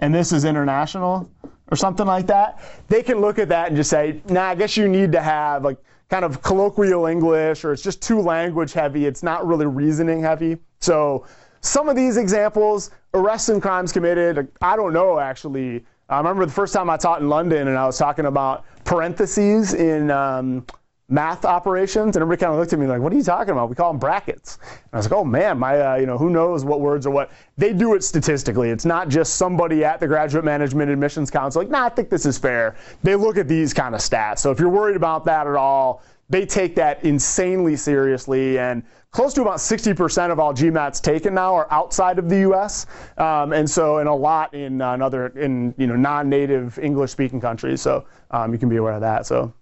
and this is international, or something like that, they can look at that and just say, nah, I guess you need to have like kind of colloquial English or it's just too language heavy. It's not really reasoning heavy. So some of these examples, arrests and crimes committed, I don't know actually. I remember the first time I taught in London and I was talking about parentheses in um, math operations, and everybody kind of looked at me like, "What are you talking about?" We call them brackets. And I was like, "Oh man, my uh, you know who knows what words are what." They do it statistically. It's not just somebody at the Graduate Management Admissions Council like, "Nah, I think this is fair." They look at these kind of stats. So if you're worried about that at all, they take that insanely seriously and close to about 60% of all GMATs taken now are outside of the U.S. Um, and so, and a lot in uh, other in you know non-native English-speaking countries. So um, you can be aware of that. So.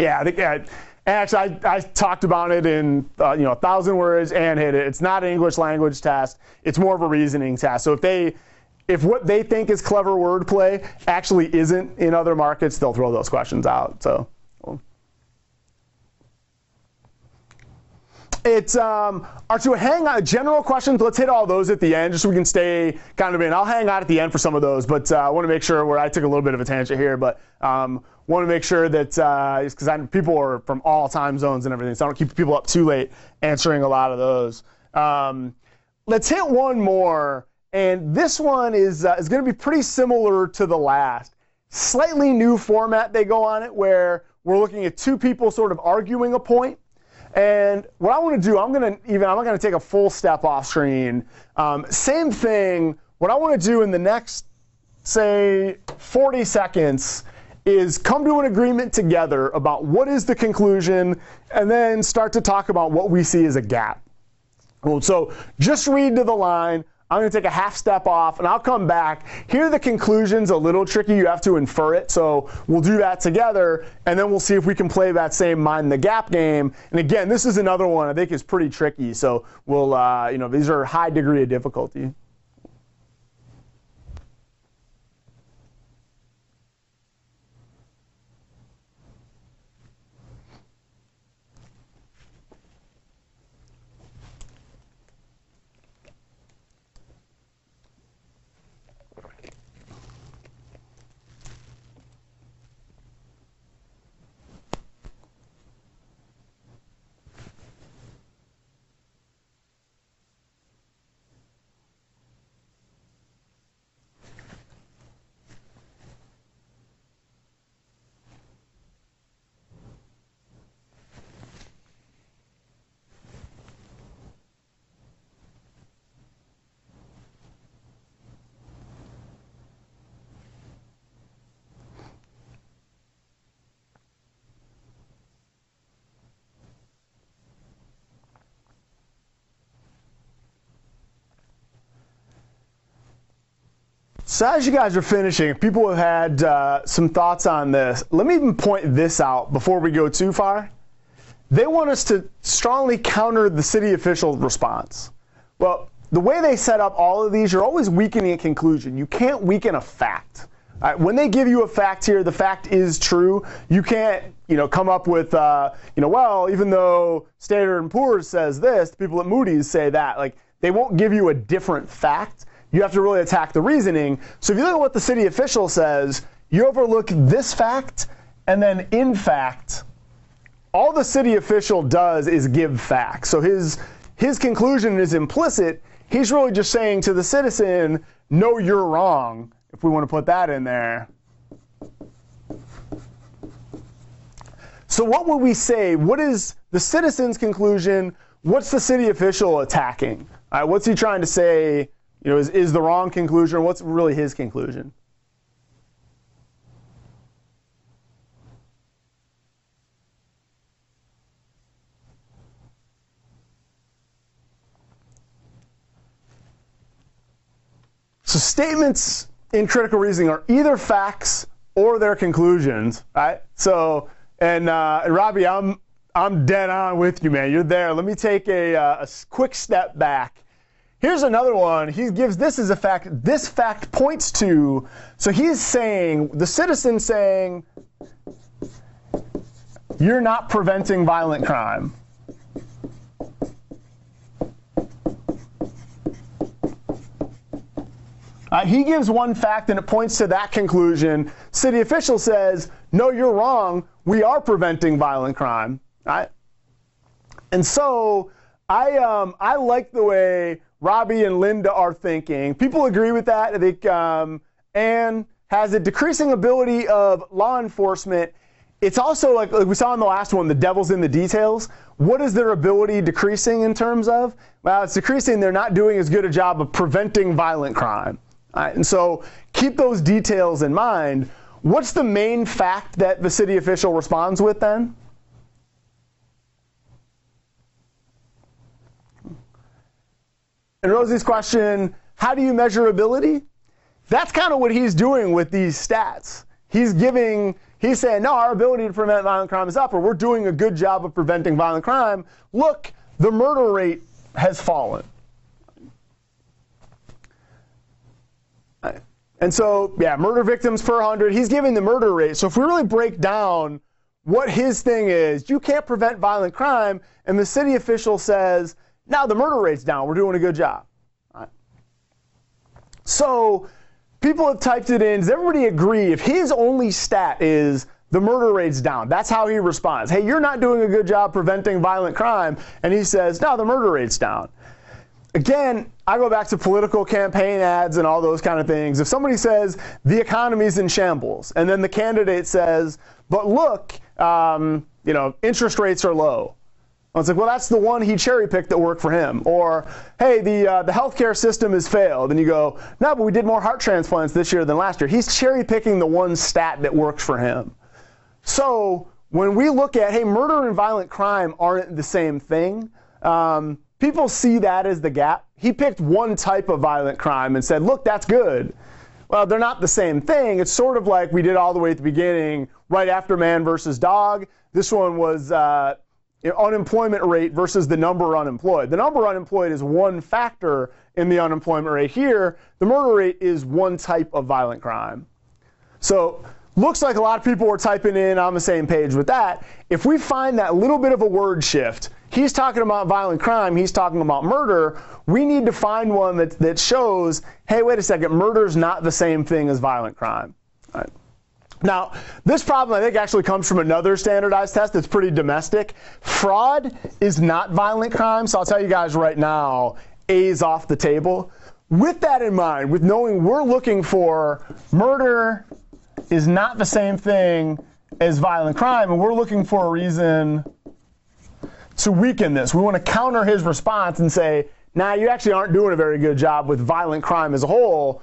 Yeah, I think yeah, actually I, I talked about it in uh, you know a thousand words and hit it. It's not an English language test. It's more of a reasoning test. So if they if what they think is clever wordplay actually isn't in other markets, they'll throw those questions out. So. It's um, are to hang on general questions. Let's hit all those at the end, just so we can stay kind of in. I'll hang out at the end for some of those, but uh, I want to make sure where I took a little bit of a tangent here, but um, want to make sure that because uh, people are from all time zones and everything, so I don't keep people up too late answering a lot of those. Um, let's hit one more, and this one is uh, is going to be pretty similar to the last. Slightly new format they go on it, where we're looking at two people sort of arguing a point. And what I want to do, I'm going to even, I'm not going to take a full step off screen. Um, same thing. What I want to do in the next, say, 40 seconds is come to an agreement together about what is the conclusion and then start to talk about what we see as a gap. So just read to the line. I'm going to take a half step off and I'll come back. Here the conclusion's a little tricky. You have to infer it. So we'll do that together and then we'll see if we can play that same mind the gap game. And again, this is another one I think is pretty tricky. So we'll, uh, you know, these are high degree of difficulty. So as you guys are finishing, people have had uh, some thoughts on this. Let me even point this out before we go too far. They want us to strongly counter the city official response. Well, the way they set up all of these, you're always weakening a conclusion. You can't weaken a fact. When they give you a fact here, the fact is true. You can't, you know, come up with, uh, you know, well, even though Standard and Poor's says this, the people at Moody's say that. Like, they won't give you a different fact. You have to really attack the reasoning. So if you look at what the city official says, you overlook this fact, and then in fact, all the city official does is give facts. So his his conclusion is implicit. He's really just saying to the citizen, "No, you're wrong." if we want to put that in there. So what would we say? What is the citizen's conclusion? What's the city official attacking? What's he trying to say? You know, is, is the wrong conclusion? What's really his conclusion? So statements in critical reasoning are either facts or their conclusions, right? So, and, uh, and Robbie, I'm I'm dead on with you, man. You're there. Let me take a, uh, a quick step back. Here's another one. He gives this as a fact. This fact points to. So he's saying the citizen saying, "You're not preventing violent crime." Uh, he gives one fact and it points to that conclusion. City official says, no, you're wrong. We are preventing violent crime. Right? And so I, um, I like the way Robbie and Linda are thinking. People agree with that. I think um, Anne has a decreasing ability of law enforcement. It's also like, like we saw in the last one, the devil's in the details. What is their ability decreasing in terms of? Well, it's decreasing. They're not doing as good a job of preventing violent crime. Right, and so keep those details in mind. What's the main fact that the city official responds with then? And Rosie's question, how do you measure ability? That's kind of what he's doing with these stats. He's giving, he's saying, no, our ability to prevent violent crime is up, or we're doing a good job of preventing violent crime. Look, the murder rate has fallen. And so, yeah, murder victims per 100, he's giving the murder rate. So if we really break down what his thing is, you can't prevent violent crime, and the city official says, now the murder rate's down, we're doing a good job. Right. So people have typed it in. Does everybody agree if his only stat is the murder rate's down? That's how he responds. Hey, you're not doing a good job preventing violent crime. And he says, no, the murder rate's down again, I go back to political campaign ads and all those kind of things. If somebody says the economy's in shambles, and then the candidate says, but look, um, you know, interest rates are low. Well, it's like, well, that's the one he cherry picked that worked for him. Or, hey, the uh, the healthcare system has failed, and you go, no, but we did more heart transplants this year than last year. He's cherry picking the one stat that works for him. So when we look at, hey, murder and violent crime aren't the same thing. Um, people see that as the gap. He picked one type of violent crime and said, look, that's good. Well, they're not the same thing. It's sort of like we did all the way at the beginning, right after man versus dog. This one was uh, unemployment rate versus the number unemployed. The number unemployed is one factor in the unemployment rate. Here, the murder rate is one type of violent crime. So looks like a lot of people were typing in on the same page with that. If we find that little bit of a word shift, He's talking about violent crime, he's talking about murder. We need to find one that, that shows, hey, wait a second, murder is not the same thing as violent crime. Now, this problem I think actually comes from another standardized test that's pretty domestic. Fraud is not violent crime, so I'll tell you guys right now, A is off the table. With that in mind, with knowing we're looking for murder is not the same thing as violent crime, and we're looking for a reason to weaken this. We want to counter his response and say, nah, you actually aren't doing a very good job with violent crime as a whole.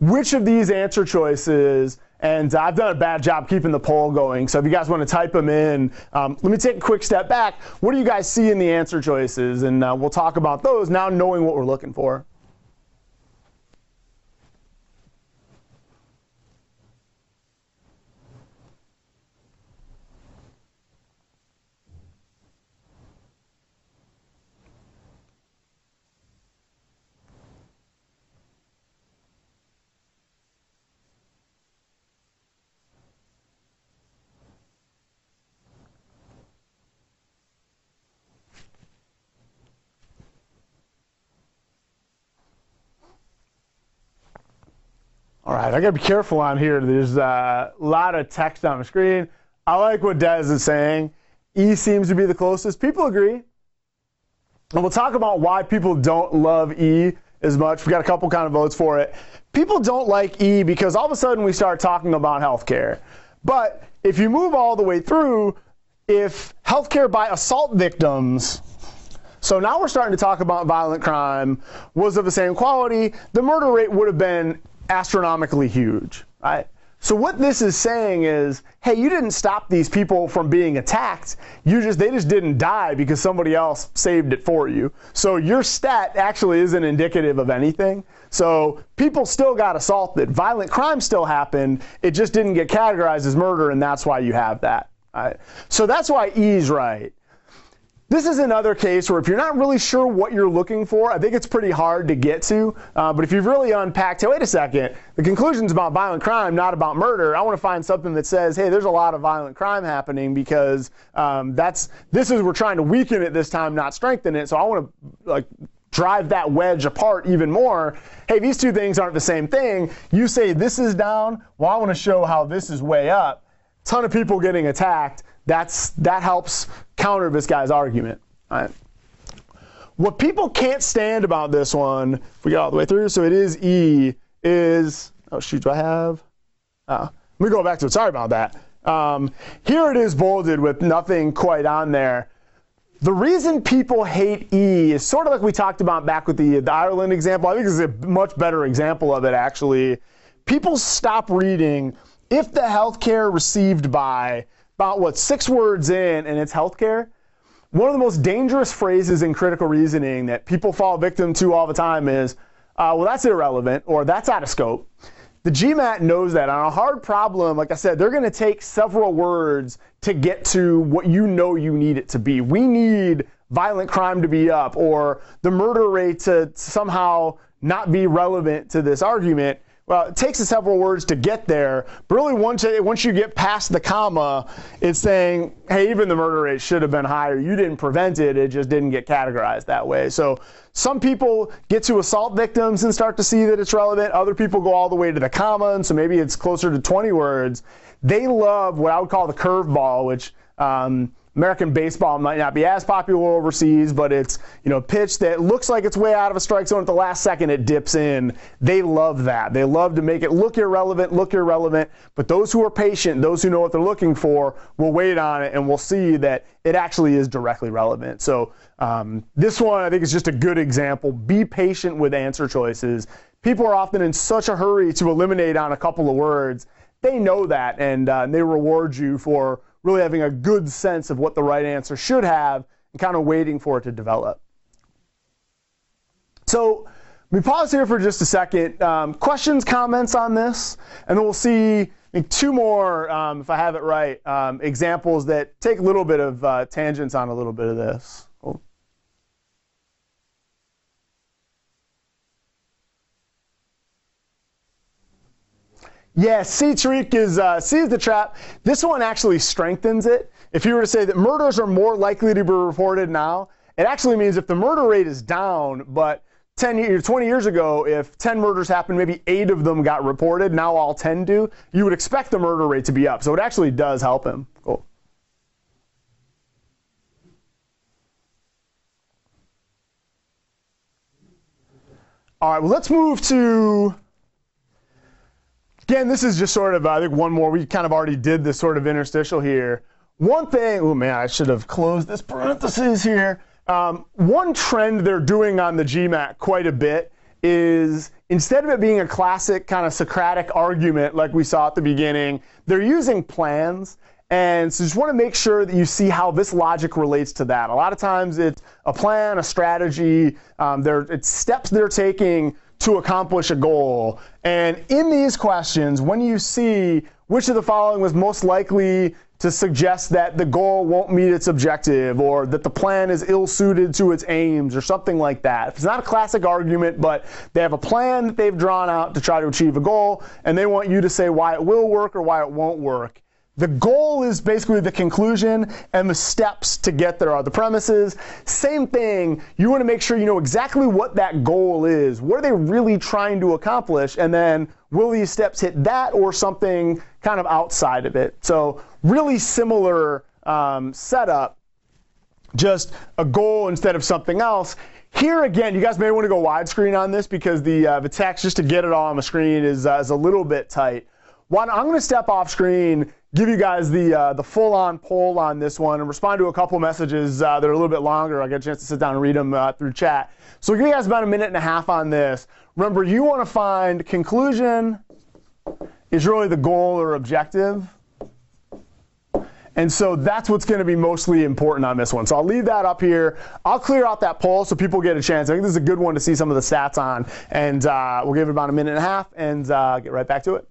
Which of these answer choices, and I've done a bad job keeping the poll going, so if you guys want to type them in, um, let me take a quick step back. What do you guys see in the answer choices? And uh, we'll talk about those now knowing what we're looking for. Right, I gotta be careful on here. There's a lot of text on the screen. I like what Des is saying. E seems to be the closest. People agree. And we'll talk about why people don't love E as much. We got a couple kind of votes for it. People don't like E because all of a sudden we start talking about healthcare. But if you move all the way through, if healthcare by assault victims, so now we're starting to talk about violent crime, was of the same quality, the murder rate would have been astronomically huge. Right? So what this is saying is, hey, you didn't stop these people from being attacked. You just they just didn't die because somebody else saved it for you. So your stat actually isn't indicative of anything. So people still got assaulted. Violent crime still happened. It just didn't get categorized as murder, and that's why you have that. Right? So that's why E's right. This is another case where if you're not really sure what you're looking for, I think it's pretty hard to get to. Uh, but if you've really unpacked, hey, wait a second, the conclusion's about violent crime, not about murder. I want to find something that says, hey, there's a lot of violent crime happening because um, that's this is we're trying to weaken it this time, not strengthen it. So I want to like drive that wedge apart even more. Hey, these two things aren't the same thing. You say this is down. Well, I want to show how this is way up. Ton of people getting attacked that's, that helps counter this guy's argument. Right? What people can't stand about this one, if we get all the way through, so it is E, is, oh shoot, do I have? Oh, let me go back to it. Sorry about that. Um, here it is bolded with nothing quite on there. The reason people hate E is sort of like we talked about back with the, the Ireland example. I think this is a much better example of it, actually. People stop reading if the healthcare received by about what six words in and it's healthcare. One of the most dangerous phrases in critical reasoning that people fall victim to all the time is, uh, well, that's irrelevant or that's out of scope. The GMAT knows that. On a hard problem, like I said, they're going to take several words to get to what you know you need it to be. We need violent crime to be up or the murder rate to somehow not be relevant to this argument. Well, it takes several words to get there, but really once, once you get past the comma, it's saying, hey, even the murder rate should have been higher. You didn't prevent it, it just didn't get categorized that way. So some people get to assault victims and start to see that it's relevant. Other people go all the way to the comma, and so maybe it's closer to 20 words. They love what I would call the curveball, which um, American baseball might not be as popular overseas, but it's you know pitch that looks like it's way out of a strike zone at the last second it dips in. They love that. They love to make it look irrelevant, look irrelevant. But those who are patient, those who know what they're looking for, will wait on it and will see that it actually is directly relevant. So um, this one I think is just a good example. Be patient with answer choices. People are often in such a hurry to eliminate on a couple of words. They know that and uh, they reward you for really having a good sense of what the right answer should have and kind of waiting for it to develop. So we pause here for just a second. Um, questions, comments on this, and then we'll see two more, um, if I have it right, um, examples that take a little bit of uh, tangents on a little bit of this. Yeah, C Tariq is uh, the trap. This one actually strengthens it. If you were to say that murders are more likely to be reported now, it actually means if the murder rate is down, but 10 years, 20 years ago, if 10 murders happened, maybe eight of them got reported. Now all 10 do. You would expect the murder rate to be up. So it actually does help him. Cool. All right, well, let's move to Again, this is just sort of, I think, one more. We kind of already did this sort of interstitial here. One thing, oh man, I should have closed this parenthesis here. Um, one trend they're doing on the GMAT quite a bit is instead of it being a classic kind of Socratic argument like we saw at the beginning, they're using plans. And so just want to make sure that you see how this logic relates to that. A lot of times it's a plan, a strategy, um, it's steps they're taking to accomplish a goal. And in these questions, when you see which of the following was most likely to suggest that the goal won't meet its objective or that the plan is ill suited to its aims or something like that. It's not a classic argument, but they have a plan that they've drawn out to try to achieve a goal, and they want you to say why it will work or why it won't work. The goal is basically the conclusion, and the steps to get there are the premises. Same thing, you want to make sure you know exactly what that goal is. What are they really trying to accomplish? And then will these steps hit that or something kind of outside of it? So really similar um, setup, just a goal instead of something else. Here again, you guys may want to go widescreen on this because the uh, the text just to get it all on the screen is uh, is a little bit tight. One, I'm going to step off screen, give you guys the uh, the full-on poll on this one, and respond to a couple messages uh, that are a little bit longer. I get a chance to sit down and read them uh, through chat. So give you guys about a minute and a half on this. Remember, you want to find conclusion is really the goal or objective. And so that's what's going to be mostly important on this one. So I'll leave that up here. I'll clear out that poll so people get a chance. I think this is a good one to see some of the stats on. And uh, we'll give it about a minute and a half and uh, get right back to it.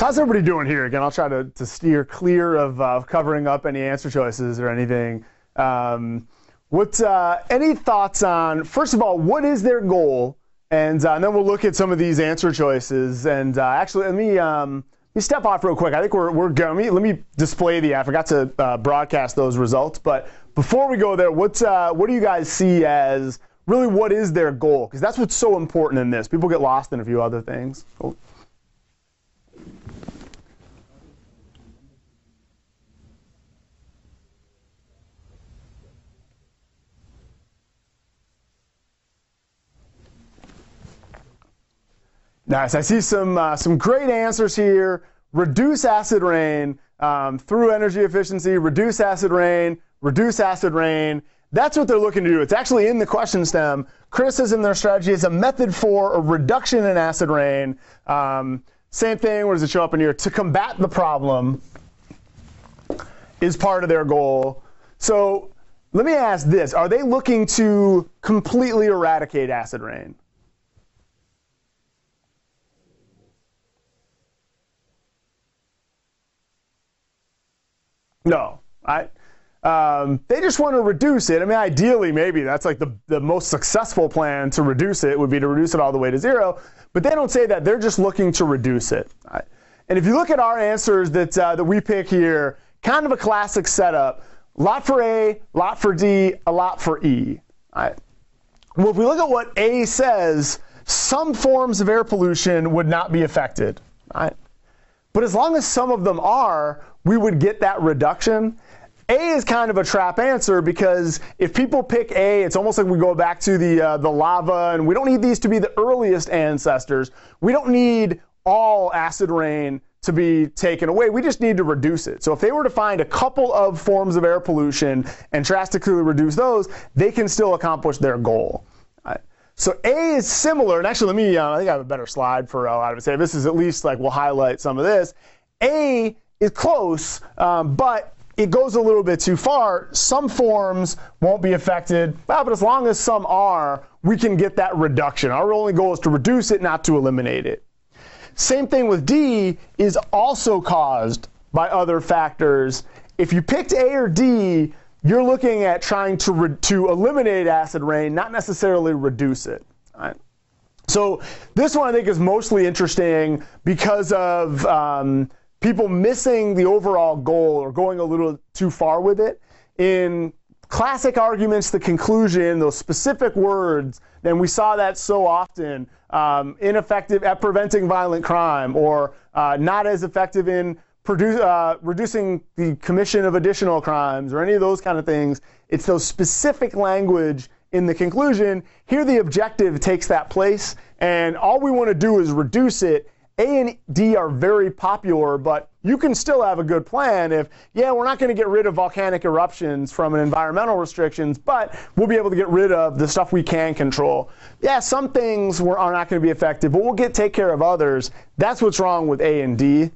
So how's everybody doing here? Again, I'll try to, to steer clear of uh, covering up any answer choices or anything. Um, what, uh, any thoughts on, first of all, what is their goal? And, uh, and then we'll look at some of these answer choices. And uh, actually, let me, um, let me step off real quick. I think we're, we're going. Let me, let me display the, I forgot to uh, broadcast those results. But before we go there, what's, uh, what do you guys see as really what is their goal? Because that's what's so important in this. People get lost in a few other things. Oh. Nice. I see some uh, some great answers here. Reduce acid rain um, through energy efficiency. Reduce acid rain. Reduce acid rain. That's what they're looking to do. It's actually in the question stem. Criticism their strategy is a method for a reduction in acid rain. Um, same thing. Where does it show up in here? To combat the problem is part of their goal. So let me ask this: Are they looking to completely eradicate acid rain? No, I. Um, they just want to reduce it. I mean, ideally, maybe that's like the, the most successful plan to reduce it would be to reduce it all the way to zero. But they don't say that. They're just looking to reduce it. And if you look at our answers that, uh, that we pick here, kind of a classic setup. Lot for A, lot for D, a lot for E. Well, if we look at what A says, some forms of air pollution would not be affected. Right? But as long as some of them are, we would get that reduction. A is kind of a trap answer because if people pick A, it's almost like we go back to the uh, the lava, and we don't need these to be the earliest ancestors. We don't need all acid rain to be taken away. We just need to reduce it. So if they were to find a couple of forms of air pollution and drastically reduce those, they can still accomplish their goal. So A is similar, and actually, let me. Uh, I think I have a better slide for a lot of it. This is at least like we'll highlight some of this. A is close, um, but it goes a little bit too far. Some forms won't be affected, well, but as long as some are, we can get that reduction. Our only goal is to reduce it, not to eliminate it. Same thing with D is also caused by other factors. If you picked A or D, you're looking at trying to, to eliminate acid rain, not necessarily reduce it. Right? So this one I think is mostly interesting because of um, people missing the overall goal or going a little too far with it. In classic arguments, the conclusion, those specific words, and we saw that so often, um, ineffective at preventing violent crime or uh, not as effective in uh, reducing the commission of additional crimes or any of those kind of things. It's those specific language in the conclusion. Here, the objective takes that place, and all we want to do is reduce it. A and D are very popular, but you can still have a good plan if, yeah, we're not going to get rid of volcanic eruptions from environmental restrictions, but we'll be able to get rid of the stuff we can control. Yeah, some things are not going to be effective, but we'll get take care of others. That's what's wrong with A and D.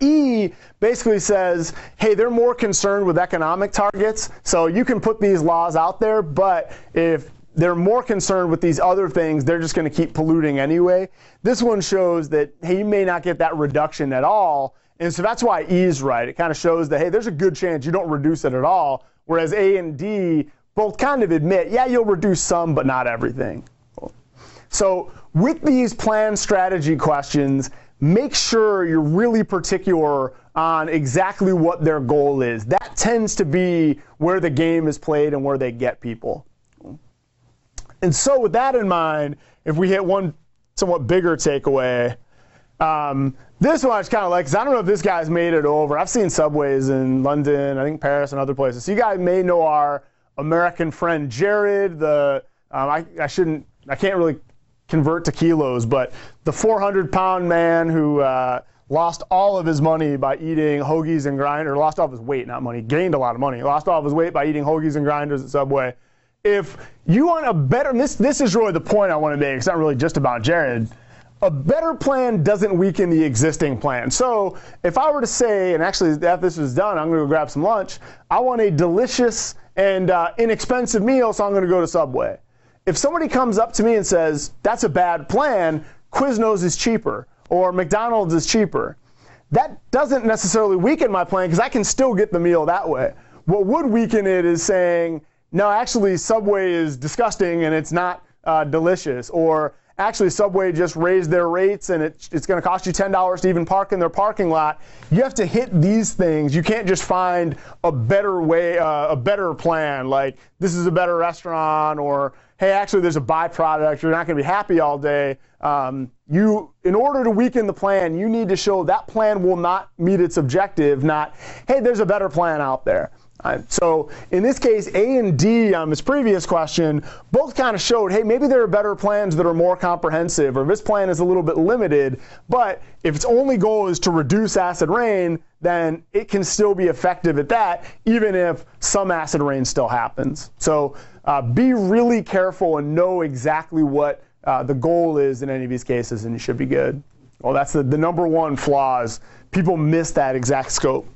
E basically says, hey, they're more concerned with economic targets. So you can put these laws out there, but if they're more concerned with these other things, they're just going to keep polluting anyway. This one shows that, hey, you may not get that reduction at all. And so that's why E is right. It kind of shows that, hey, there's a good chance you don't reduce it at all. Whereas A and D both kind of admit, yeah, you'll reduce some, but not everything. So with these plan strategy questions, make sure you're really particular on exactly what their goal is. That tends to be where the game is played and where they get people. And so, with that in mind, if we hit one somewhat bigger takeaway, um, this one I just kind of like because I don't know if this guy's made it over. I've seen subways in London, I think Paris, and other places. So you guys may know our American friend Jared. The um, I, I shouldn't, I can't really convert to kilos, but the 400 pound man who uh, lost all of his money by eating hoagies and grinders, lost all of his weight, not money, gained a lot of money, lost all of his weight by eating hoagies and grinders at Subway. If you want a better, this, this is really the point I want to make. It's not really just about Jared. A better plan doesn't weaken the existing plan. So if I were to say, and actually after this is done, I'm going to go grab some lunch. I want a delicious and uh, inexpensive meal, so I'm going to go to Subway if somebody comes up to me and says, that's a bad plan, Quiznos is cheaper or McDonald's is cheaper, that doesn't necessarily weaken my plan because I can still get the meal that way. What would weaken it is saying, no, actually, Subway is disgusting and it's not uh, delicious. Or actually, Subway just raised their rates and it, it's going to cost you $10 to even park in their parking lot. You have to hit these things. You can't just find a better way, uh, a better plan, like this is a better restaurant or hey, actually, there's a byproduct. You're not going to be happy all day. Um, you, in order to weaken the plan, you need to show that plan will not meet its objective. Not, hey, there's a better plan out there. So in this case, A and D on this previous question both kind of showed, hey, maybe there are better plans that are more comprehensive, or this plan is a little bit limited. But if its only goal is to reduce acid rain, then it can still be effective at that, even if some acid rain still happens. So uh, be really careful and know exactly what uh, the goal is in any of these cases, and you should be good. Well, that's the, the number one flaws. People miss that exact scope.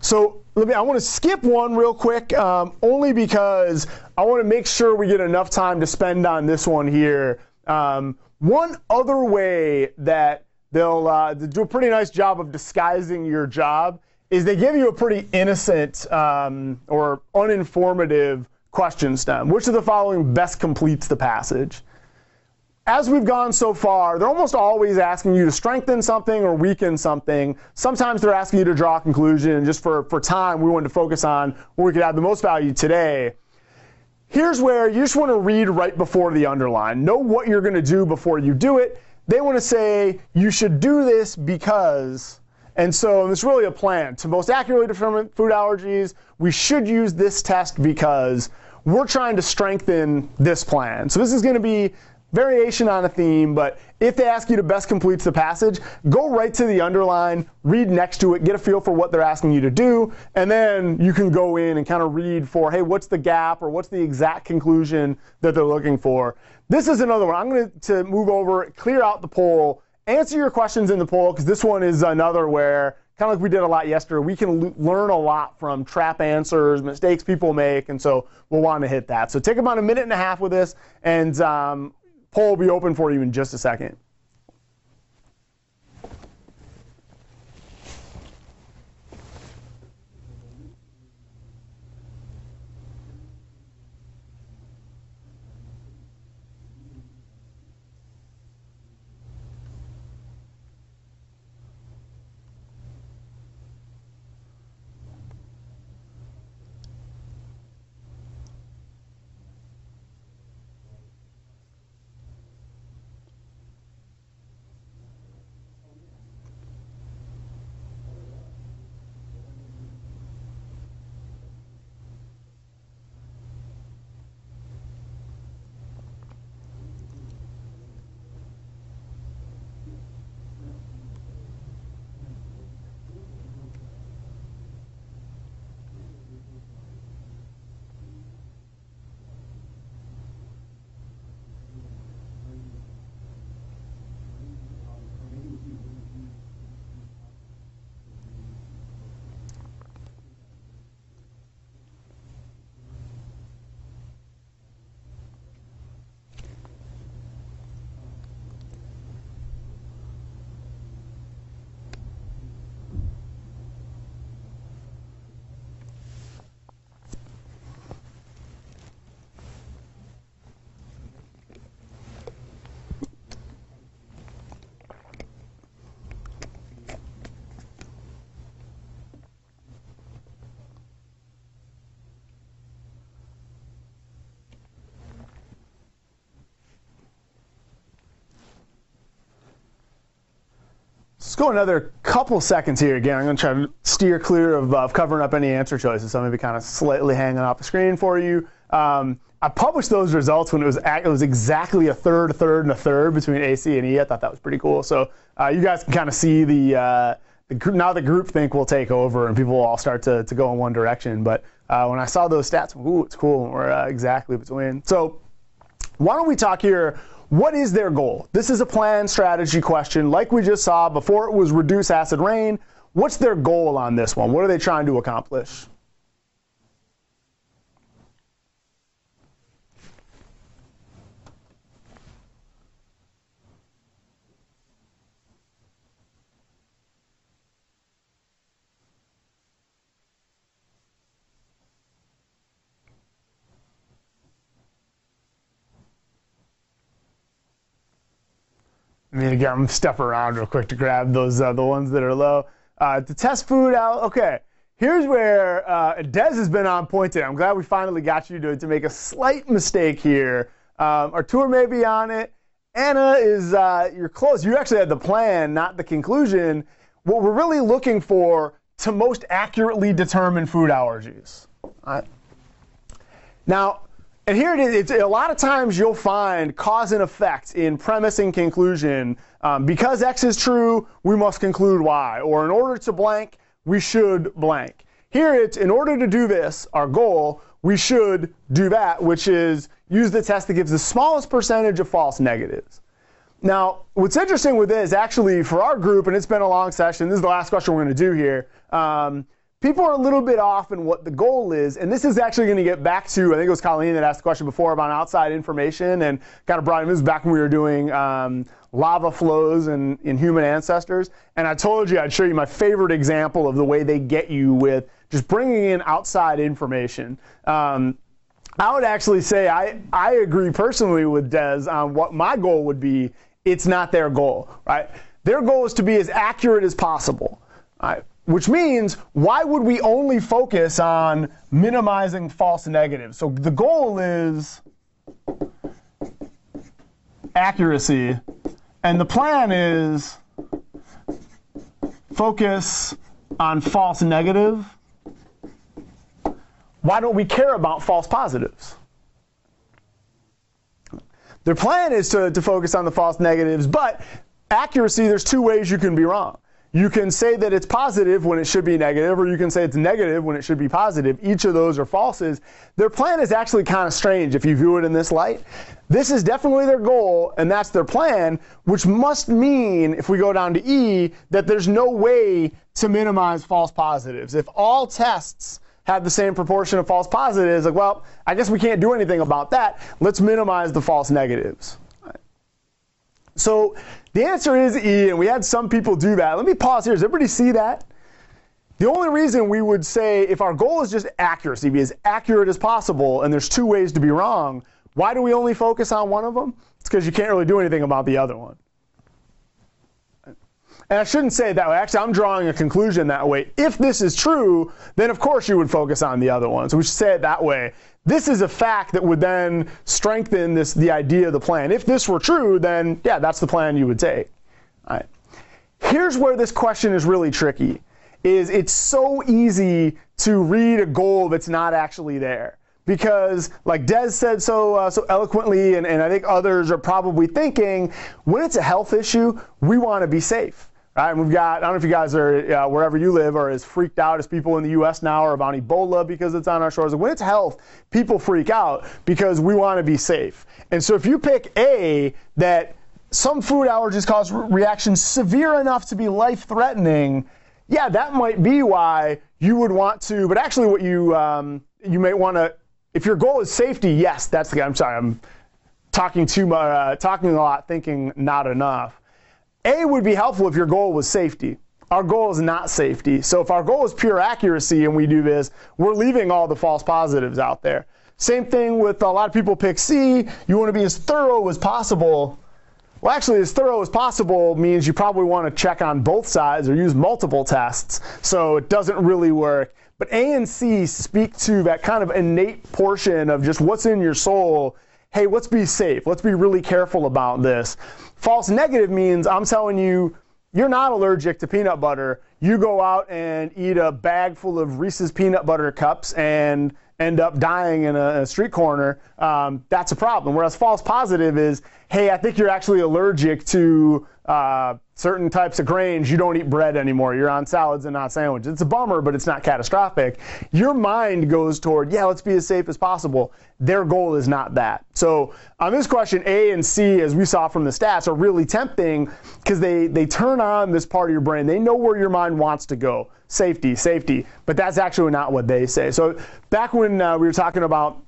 So let me, I want to skip one real quick, um, only because I want to make sure we get enough time to spend on this one here. Um, one other way that they'll uh, do a pretty nice job of disguising your job is they give you a pretty innocent um, or uninformative question stem. Which of the following best completes the passage? As we've gone so far, they're almost always asking you to strengthen something or weaken something. Sometimes they're asking you to draw a conclusion. And just for, for time, we wanted to focus on where we could add the most value today. here's where you just want to read right before the underline. Know what you're going to do before you do it. They want to say you should do this because, and so it's really a plan. To most accurately determine food allergies, we should use this test because we're trying to strengthen this plan. So this is going to be variation on a theme, but if they ask you to best complete the passage, go right to the underline, read next to it, get a feel for what they're asking you to do, and then you can go in and kind of read for, hey, what's the gap or what's the exact conclusion that they're looking for. This is another one. I'm going to move over, clear out the poll, answer your questions in the poll, because this one is another where kind of like we did a lot yesterday, we can learn a lot from trap answers, mistakes people make, and so we'll want to hit that. So take about a minute and a half with this, and um, poll will be open for you in just a second. Go another couple seconds here again. I'm going to try to steer clear of, of covering up any answer choices. So maybe kind of slightly hanging off the screen for you. Um, I published those results when it was it was exactly a third, a third, and a third between AC and E. I thought that was pretty cool. So uh, you guys can kind of see the, uh, the now the group think will take over and people will all start to, to go in one direction. But uh, when I saw those stats, ooh, it's cool. We're uh, exactly between. So why don't we talk here what is their goal? This is a plan strategy question. Like we just saw before it was reduce acid rain. What's their goal on this one? What are they trying to accomplish? I mean, again, I'm gonna step around real quick to grab those uh, the ones that are low. Uh, to test food out, okay. Here's where uh, Dez has been on point today. I'm glad we finally got you to, to make a slight mistake here. Um, Artur may be on it. Anna is, uh, you're close. You actually had the plan, not the conclusion. What we're really looking for to most accurately determine food allergies. Now, and here it is. A lot of times you'll find cause and effect in premise and conclusion. Um, because X is true, we must conclude Y. Or in order to blank, we should blank. Here it's in order to do this, our goal, we should do that, which is use the test that gives the smallest percentage of false negatives. Now, what's interesting with this, actually, for our group, and it's been a long session, this is the last question we're going to do here. Um, people are a little bit off in what the goal is. And this is actually going to get back to, I think it was Colleen that asked the question before about outside information and kind of brought him. This back when we were doing um, lava flows in, in human ancestors. And I told you I'd show you my favorite example of the way they get you with just bringing in outside information. Um, I would actually say I, I agree personally with Des on what my goal would be. It's not their goal, right? Their goal is to be as accurate as possible. Right? Which means why would we only focus on minimizing false negatives? So the goal is accuracy, and the plan is focus on false negative. Why don't we care about false positives? Their plan is to, to focus on the false negatives, but accuracy, there's two ways you can be wrong. You can say that it's positive when it should be negative, or you can say it's negative when it should be positive. Each of those are falses. Their plan is actually kind of strange if you view it in this light. This is definitely their goal, and that's their plan, which must mean, if we go down to E, that there's no way to minimize false positives. If all tests have the same proportion of false positives, like, well, I guess we can't do anything about that. Let's minimize the false negatives. So the answer is E, and we had some people do that. Let me pause here. Does everybody see that? The only reason we would say if our goal is just accuracy, be as accurate as possible, and there's two ways to be wrong, why do we only focus on one of them? It's because you can't really do anything about the other one. And I shouldn't say it that way. Actually, I'm drawing a conclusion that way. If this is true, then of course you would focus on the other one. So we should say it that way. This is a fact that would then strengthen this the idea of the plan. If this were true, then yeah, that's the plan you would take. All right. Here's where this question is really tricky. Is it's so easy to read a goal that's not actually there because like Des said so uh, so eloquently and, and I think others are probably thinking when it's a health issue we want to be safe Right, and we've got, I don't know if you guys are, uh, wherever you live, are as freaked out as people in the U.S. now are about Ebola because it's on our shores. When it's health, people freak out because we want to be safe. And so if you pick A, that some food allergies cause re- reactions severe enough to be life threatening, yeah, that might be why you would want to. But actually, what you, um, you may want to, if your goal is safety, yes, that's the, guy. I'm sorry, I'm talking too much, uh, talking a lot, thinking not enough. A would be helpful if your goal was safety. Our goal is not safety. So if our goal is pure accuracy and we do this, we're leaving all the false positives out there. Same thing with a lot of people pick C. You want to be as thorough as possible. Well, actually, as thorough as possible means you probably want to check on both sides or use multiple tests. So it doesn't really work. But A and C speak to that kind of innate portion of just what's in your soul. Hey, let's be safe. Let's be really careful about this. False negative means I'm telling you, you're not allergic to peanut butter. You go out and eat a bag full of Reese's peanut butter cups and end up dying in a, a street corner. Um, that's a problem. Whereas false positive is, hey, I think you're actually allergic to uh, certain types of grains, you don't eat bread anymore. You're on salads and not sandwiches. It's a bummer, but it's not catastrophic. Your mind goes toward, yeah, let's be as safe as possible. Their goal is not that. So on this question, A and C, as we saw from the stats, are really tempting because they, they turn on this part of your brain. They know where your mind wants to go. Safety, safety. But that's actually not what they say. So back when uh, we were talking about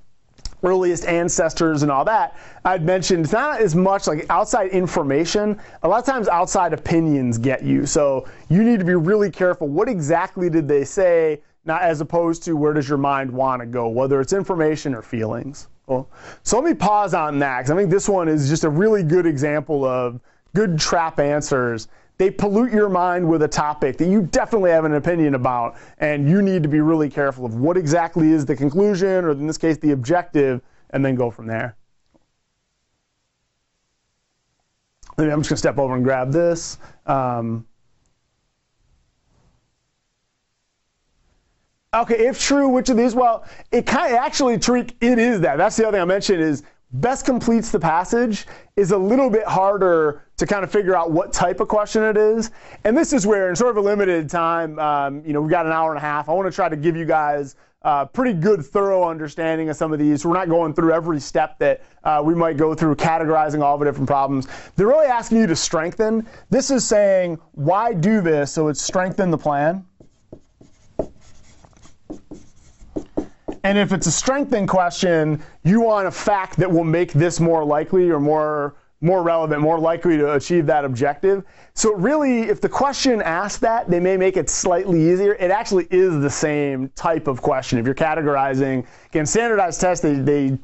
earliest ancestors and all that, I'd mentioned it's not as much like outside information. A lot of times outside opinions get you. So you need to be really careful. What exactly did they say? Not as opposed to where does your mind want to go, whether it's information or feelings. Well, so let me pause on that because I think this one is just a really good example of good trap answers they pollute your mind with a topic that you definitely have an opinion about, and you need to be really careful of what exactly is the conclusion, or in this case, the objective, and then go from there. I'm just going to step over and grab this. Um, okay, if true, which of these? Well, it kind of actually, Tariq, it is that. That's the other thing I mentioned is best completes the passage is a little bit harder to kind of figure out what type of question it is. And this is where, in sort of a limited time, um, you know, we've got an hour and a half. I want to try to give you guys a pretty good, thorough understanding of some of these. We're not going through every step that uh, we might go through, categorizing all the different problems. They're really asking you to strengthen. This is saying, why do this? So it's strengthen the plan. And if it's a strengthen question, you want a fact that will make this more likely or more more relevant, more likely to achieve that objective. So really, if the question asks that, they may make it slightly easier. It actually is the same type of question. If you're categorizing, again, standardized tests, they, they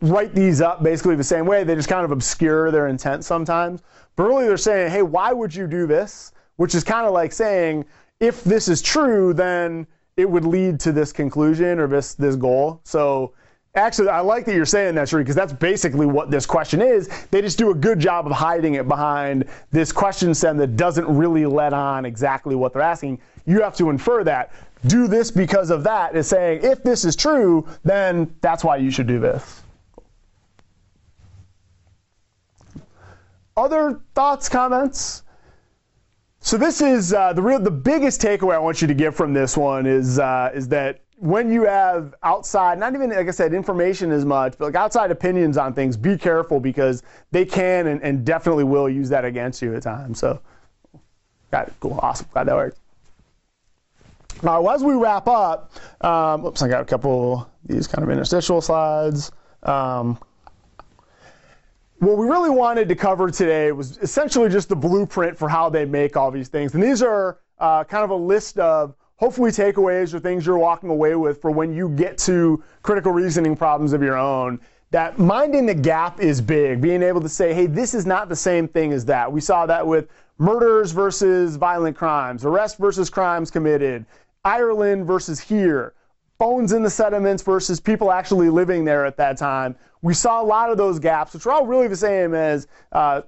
write these up basically the same way. They just kind of obscure their intent sometimes. But really, they're saying, hey, why would you do this? Which is kind of like saying, if this is true, then it would lead to this conclusion or this this goal. So actually, I like that you're saying that, Sheree, because that's basically what this question is. They just do a good job of hiding it behind this question stem that doesn't really let on exactly what they're asking. You have to infer that. Do this because of that is saying if this is true, then that's why you should do this. Other thoughts, comments? So this is uh, the real, the biggest takeaway I want you to get from this one is uh, is that when you have outside, not even like I said, information as much, but like outside opinions on things, be careful because they can and, and definitely will use that against you at times. So, got it. Cool. Awesome. Glad that worked. Now, as we wrap up, um, oops, I got a couple these kind of interstitial slides. Um, what we really wanted to cover today was essentially just the blueprint for how they make all these things. And these are uh, kind of a list of hopefully takeaways or things you're walking away with for when you get to critical reasoning problems of your own. That minding the gap is big, being able to say, hey, this is not the same thing as that. We saw that with murders versus violent crimes, arrest versus crimes committed, Ireland versus here, bones in the sediments versus people actually living there at that time we saw a lot of those gaps, which are all really the same as uh,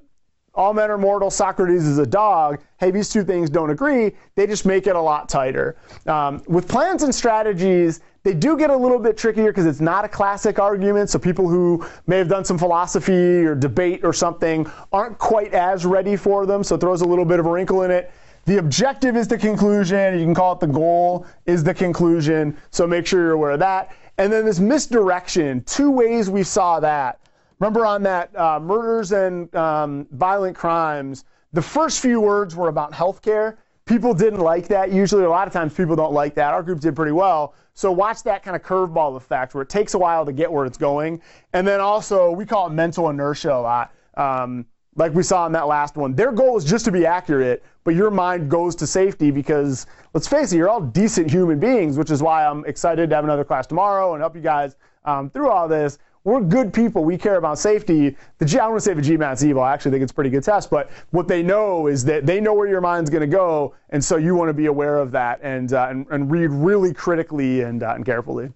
all men are mortal, Socrates is a dog. Hey, these two things don't agree. They just make it a lot tighter. Um, with plans and strategies, they do get a little bit trickier because it's not a classic argument. So people who may have done some philosophy or debate or something aren't quite as ready for them. So it throws a little bit of a wrinkle in it. The objective is the conclusion. You can call it the goal is the conclusion. So make sure you're aware of that. And then this misdirection, two ways we saw that. Remember on that uh, murders and um, violent crimes, the first few words were about healthcare. People didn't like that. Usually, a lot of times, people don't like that. Our group did pretty well. So, watch that kind of curveball effect where it takes a while to get where it's going. And then also, we call it mental inertia a lot. Um, like we saw in that last one. Their goal is just to be accurate, but your mind goes to safety because let's face it, you're all decent human beings, which is why I'm excited to have another class tomorrow and help you guys um, through all this. We're good people. We care about safety. The G, I don't want to say the GMAT's evil. I actually think it's a pretty good test. But what they know is that they know where your mind's going to go, and so you want to be aware of that and uh, and, and, read really critically and, uh, and carefully.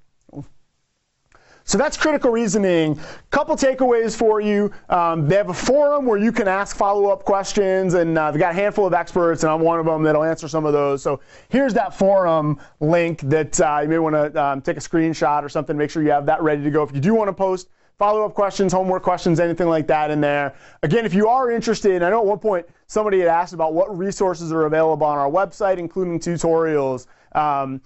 So that's critical reasoning. Couple takeaways for you. Um, they have a forum where you can ask follow-up questions, and uh, they've got a handful of experts, and I'm one of them that'll answer some of those. So here's that forum link that uh, you may want to um, take a screenshot or something. Make sure you have that ready to go. If you do want to post follow-up questions, homework questions, anything like that in there. Again, if you are interested, I know at one point somebody had asked about what resources are available on our website, including tutorials. Um,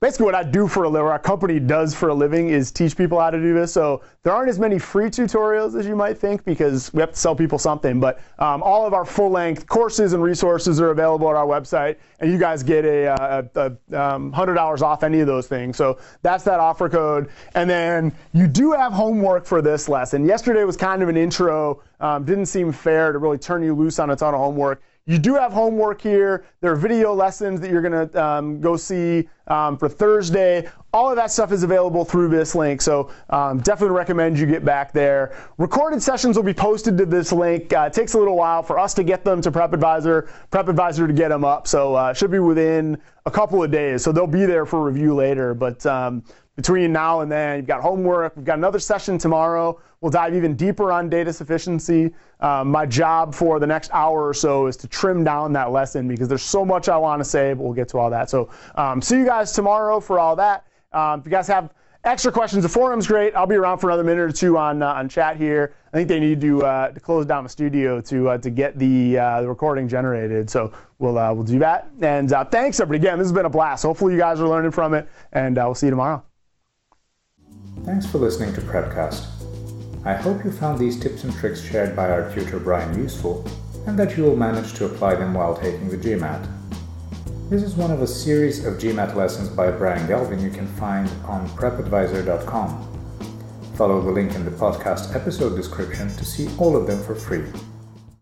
basically what I do for a living, our company does for a living is teach people how to do this. So there aren't as many free tutorials as you might think because we have to sell people something. But um, all of our full length courses and resources are available at our website, and you guys get a, a, a um, $100 off any of those things. So that's that offer code. And then you do have homework for this lesson. Yesterday was kind of an intro, um, didn't seem fair to really turn you loose on a ton of homework. You do have homework here. There are video lessons that you're going to um, go see um, for Thursday. All of that stuff is available through this link, so um, definitely recommend you get back there. Recorded sessions will be posted to this link. Uh, it takes a little while for us to get them to Prep Advisor, Prep Advisor to get them up, so uh, should be within a couple of days. So they'll be there for review later. But um, between now and then, you've got homework. We've got another session tomorrow. We'll dive even deeper on data sufficiency. Um, my job for the next hour or so is to trim down that lesson because there's so much I want to say, but we'll get to all that. So um, see you guys tomorrow for all that. Um, if you guys have extra questions, the forum's great. I'll be around for another minute or two on uh, on chat here. I think they need to uh, to close down the studio to uh, to get the uh, the recording generated. So we'll uh, we'll do that. And uh, thanks everybody again. This has been a blast. Hopefully you guys are learning from it, and we'll see you tomorrow. Thanks for listening to Prepcast. I hope you found these tips and tricks shared by our tutor Brian useful and that you will manage to apply them while taking the GMAT. This is one of a series of GMAT lessons by Brian Galvin you can find on prepadvisor.com. Follow the link in the podcast episode description to see all of them for free.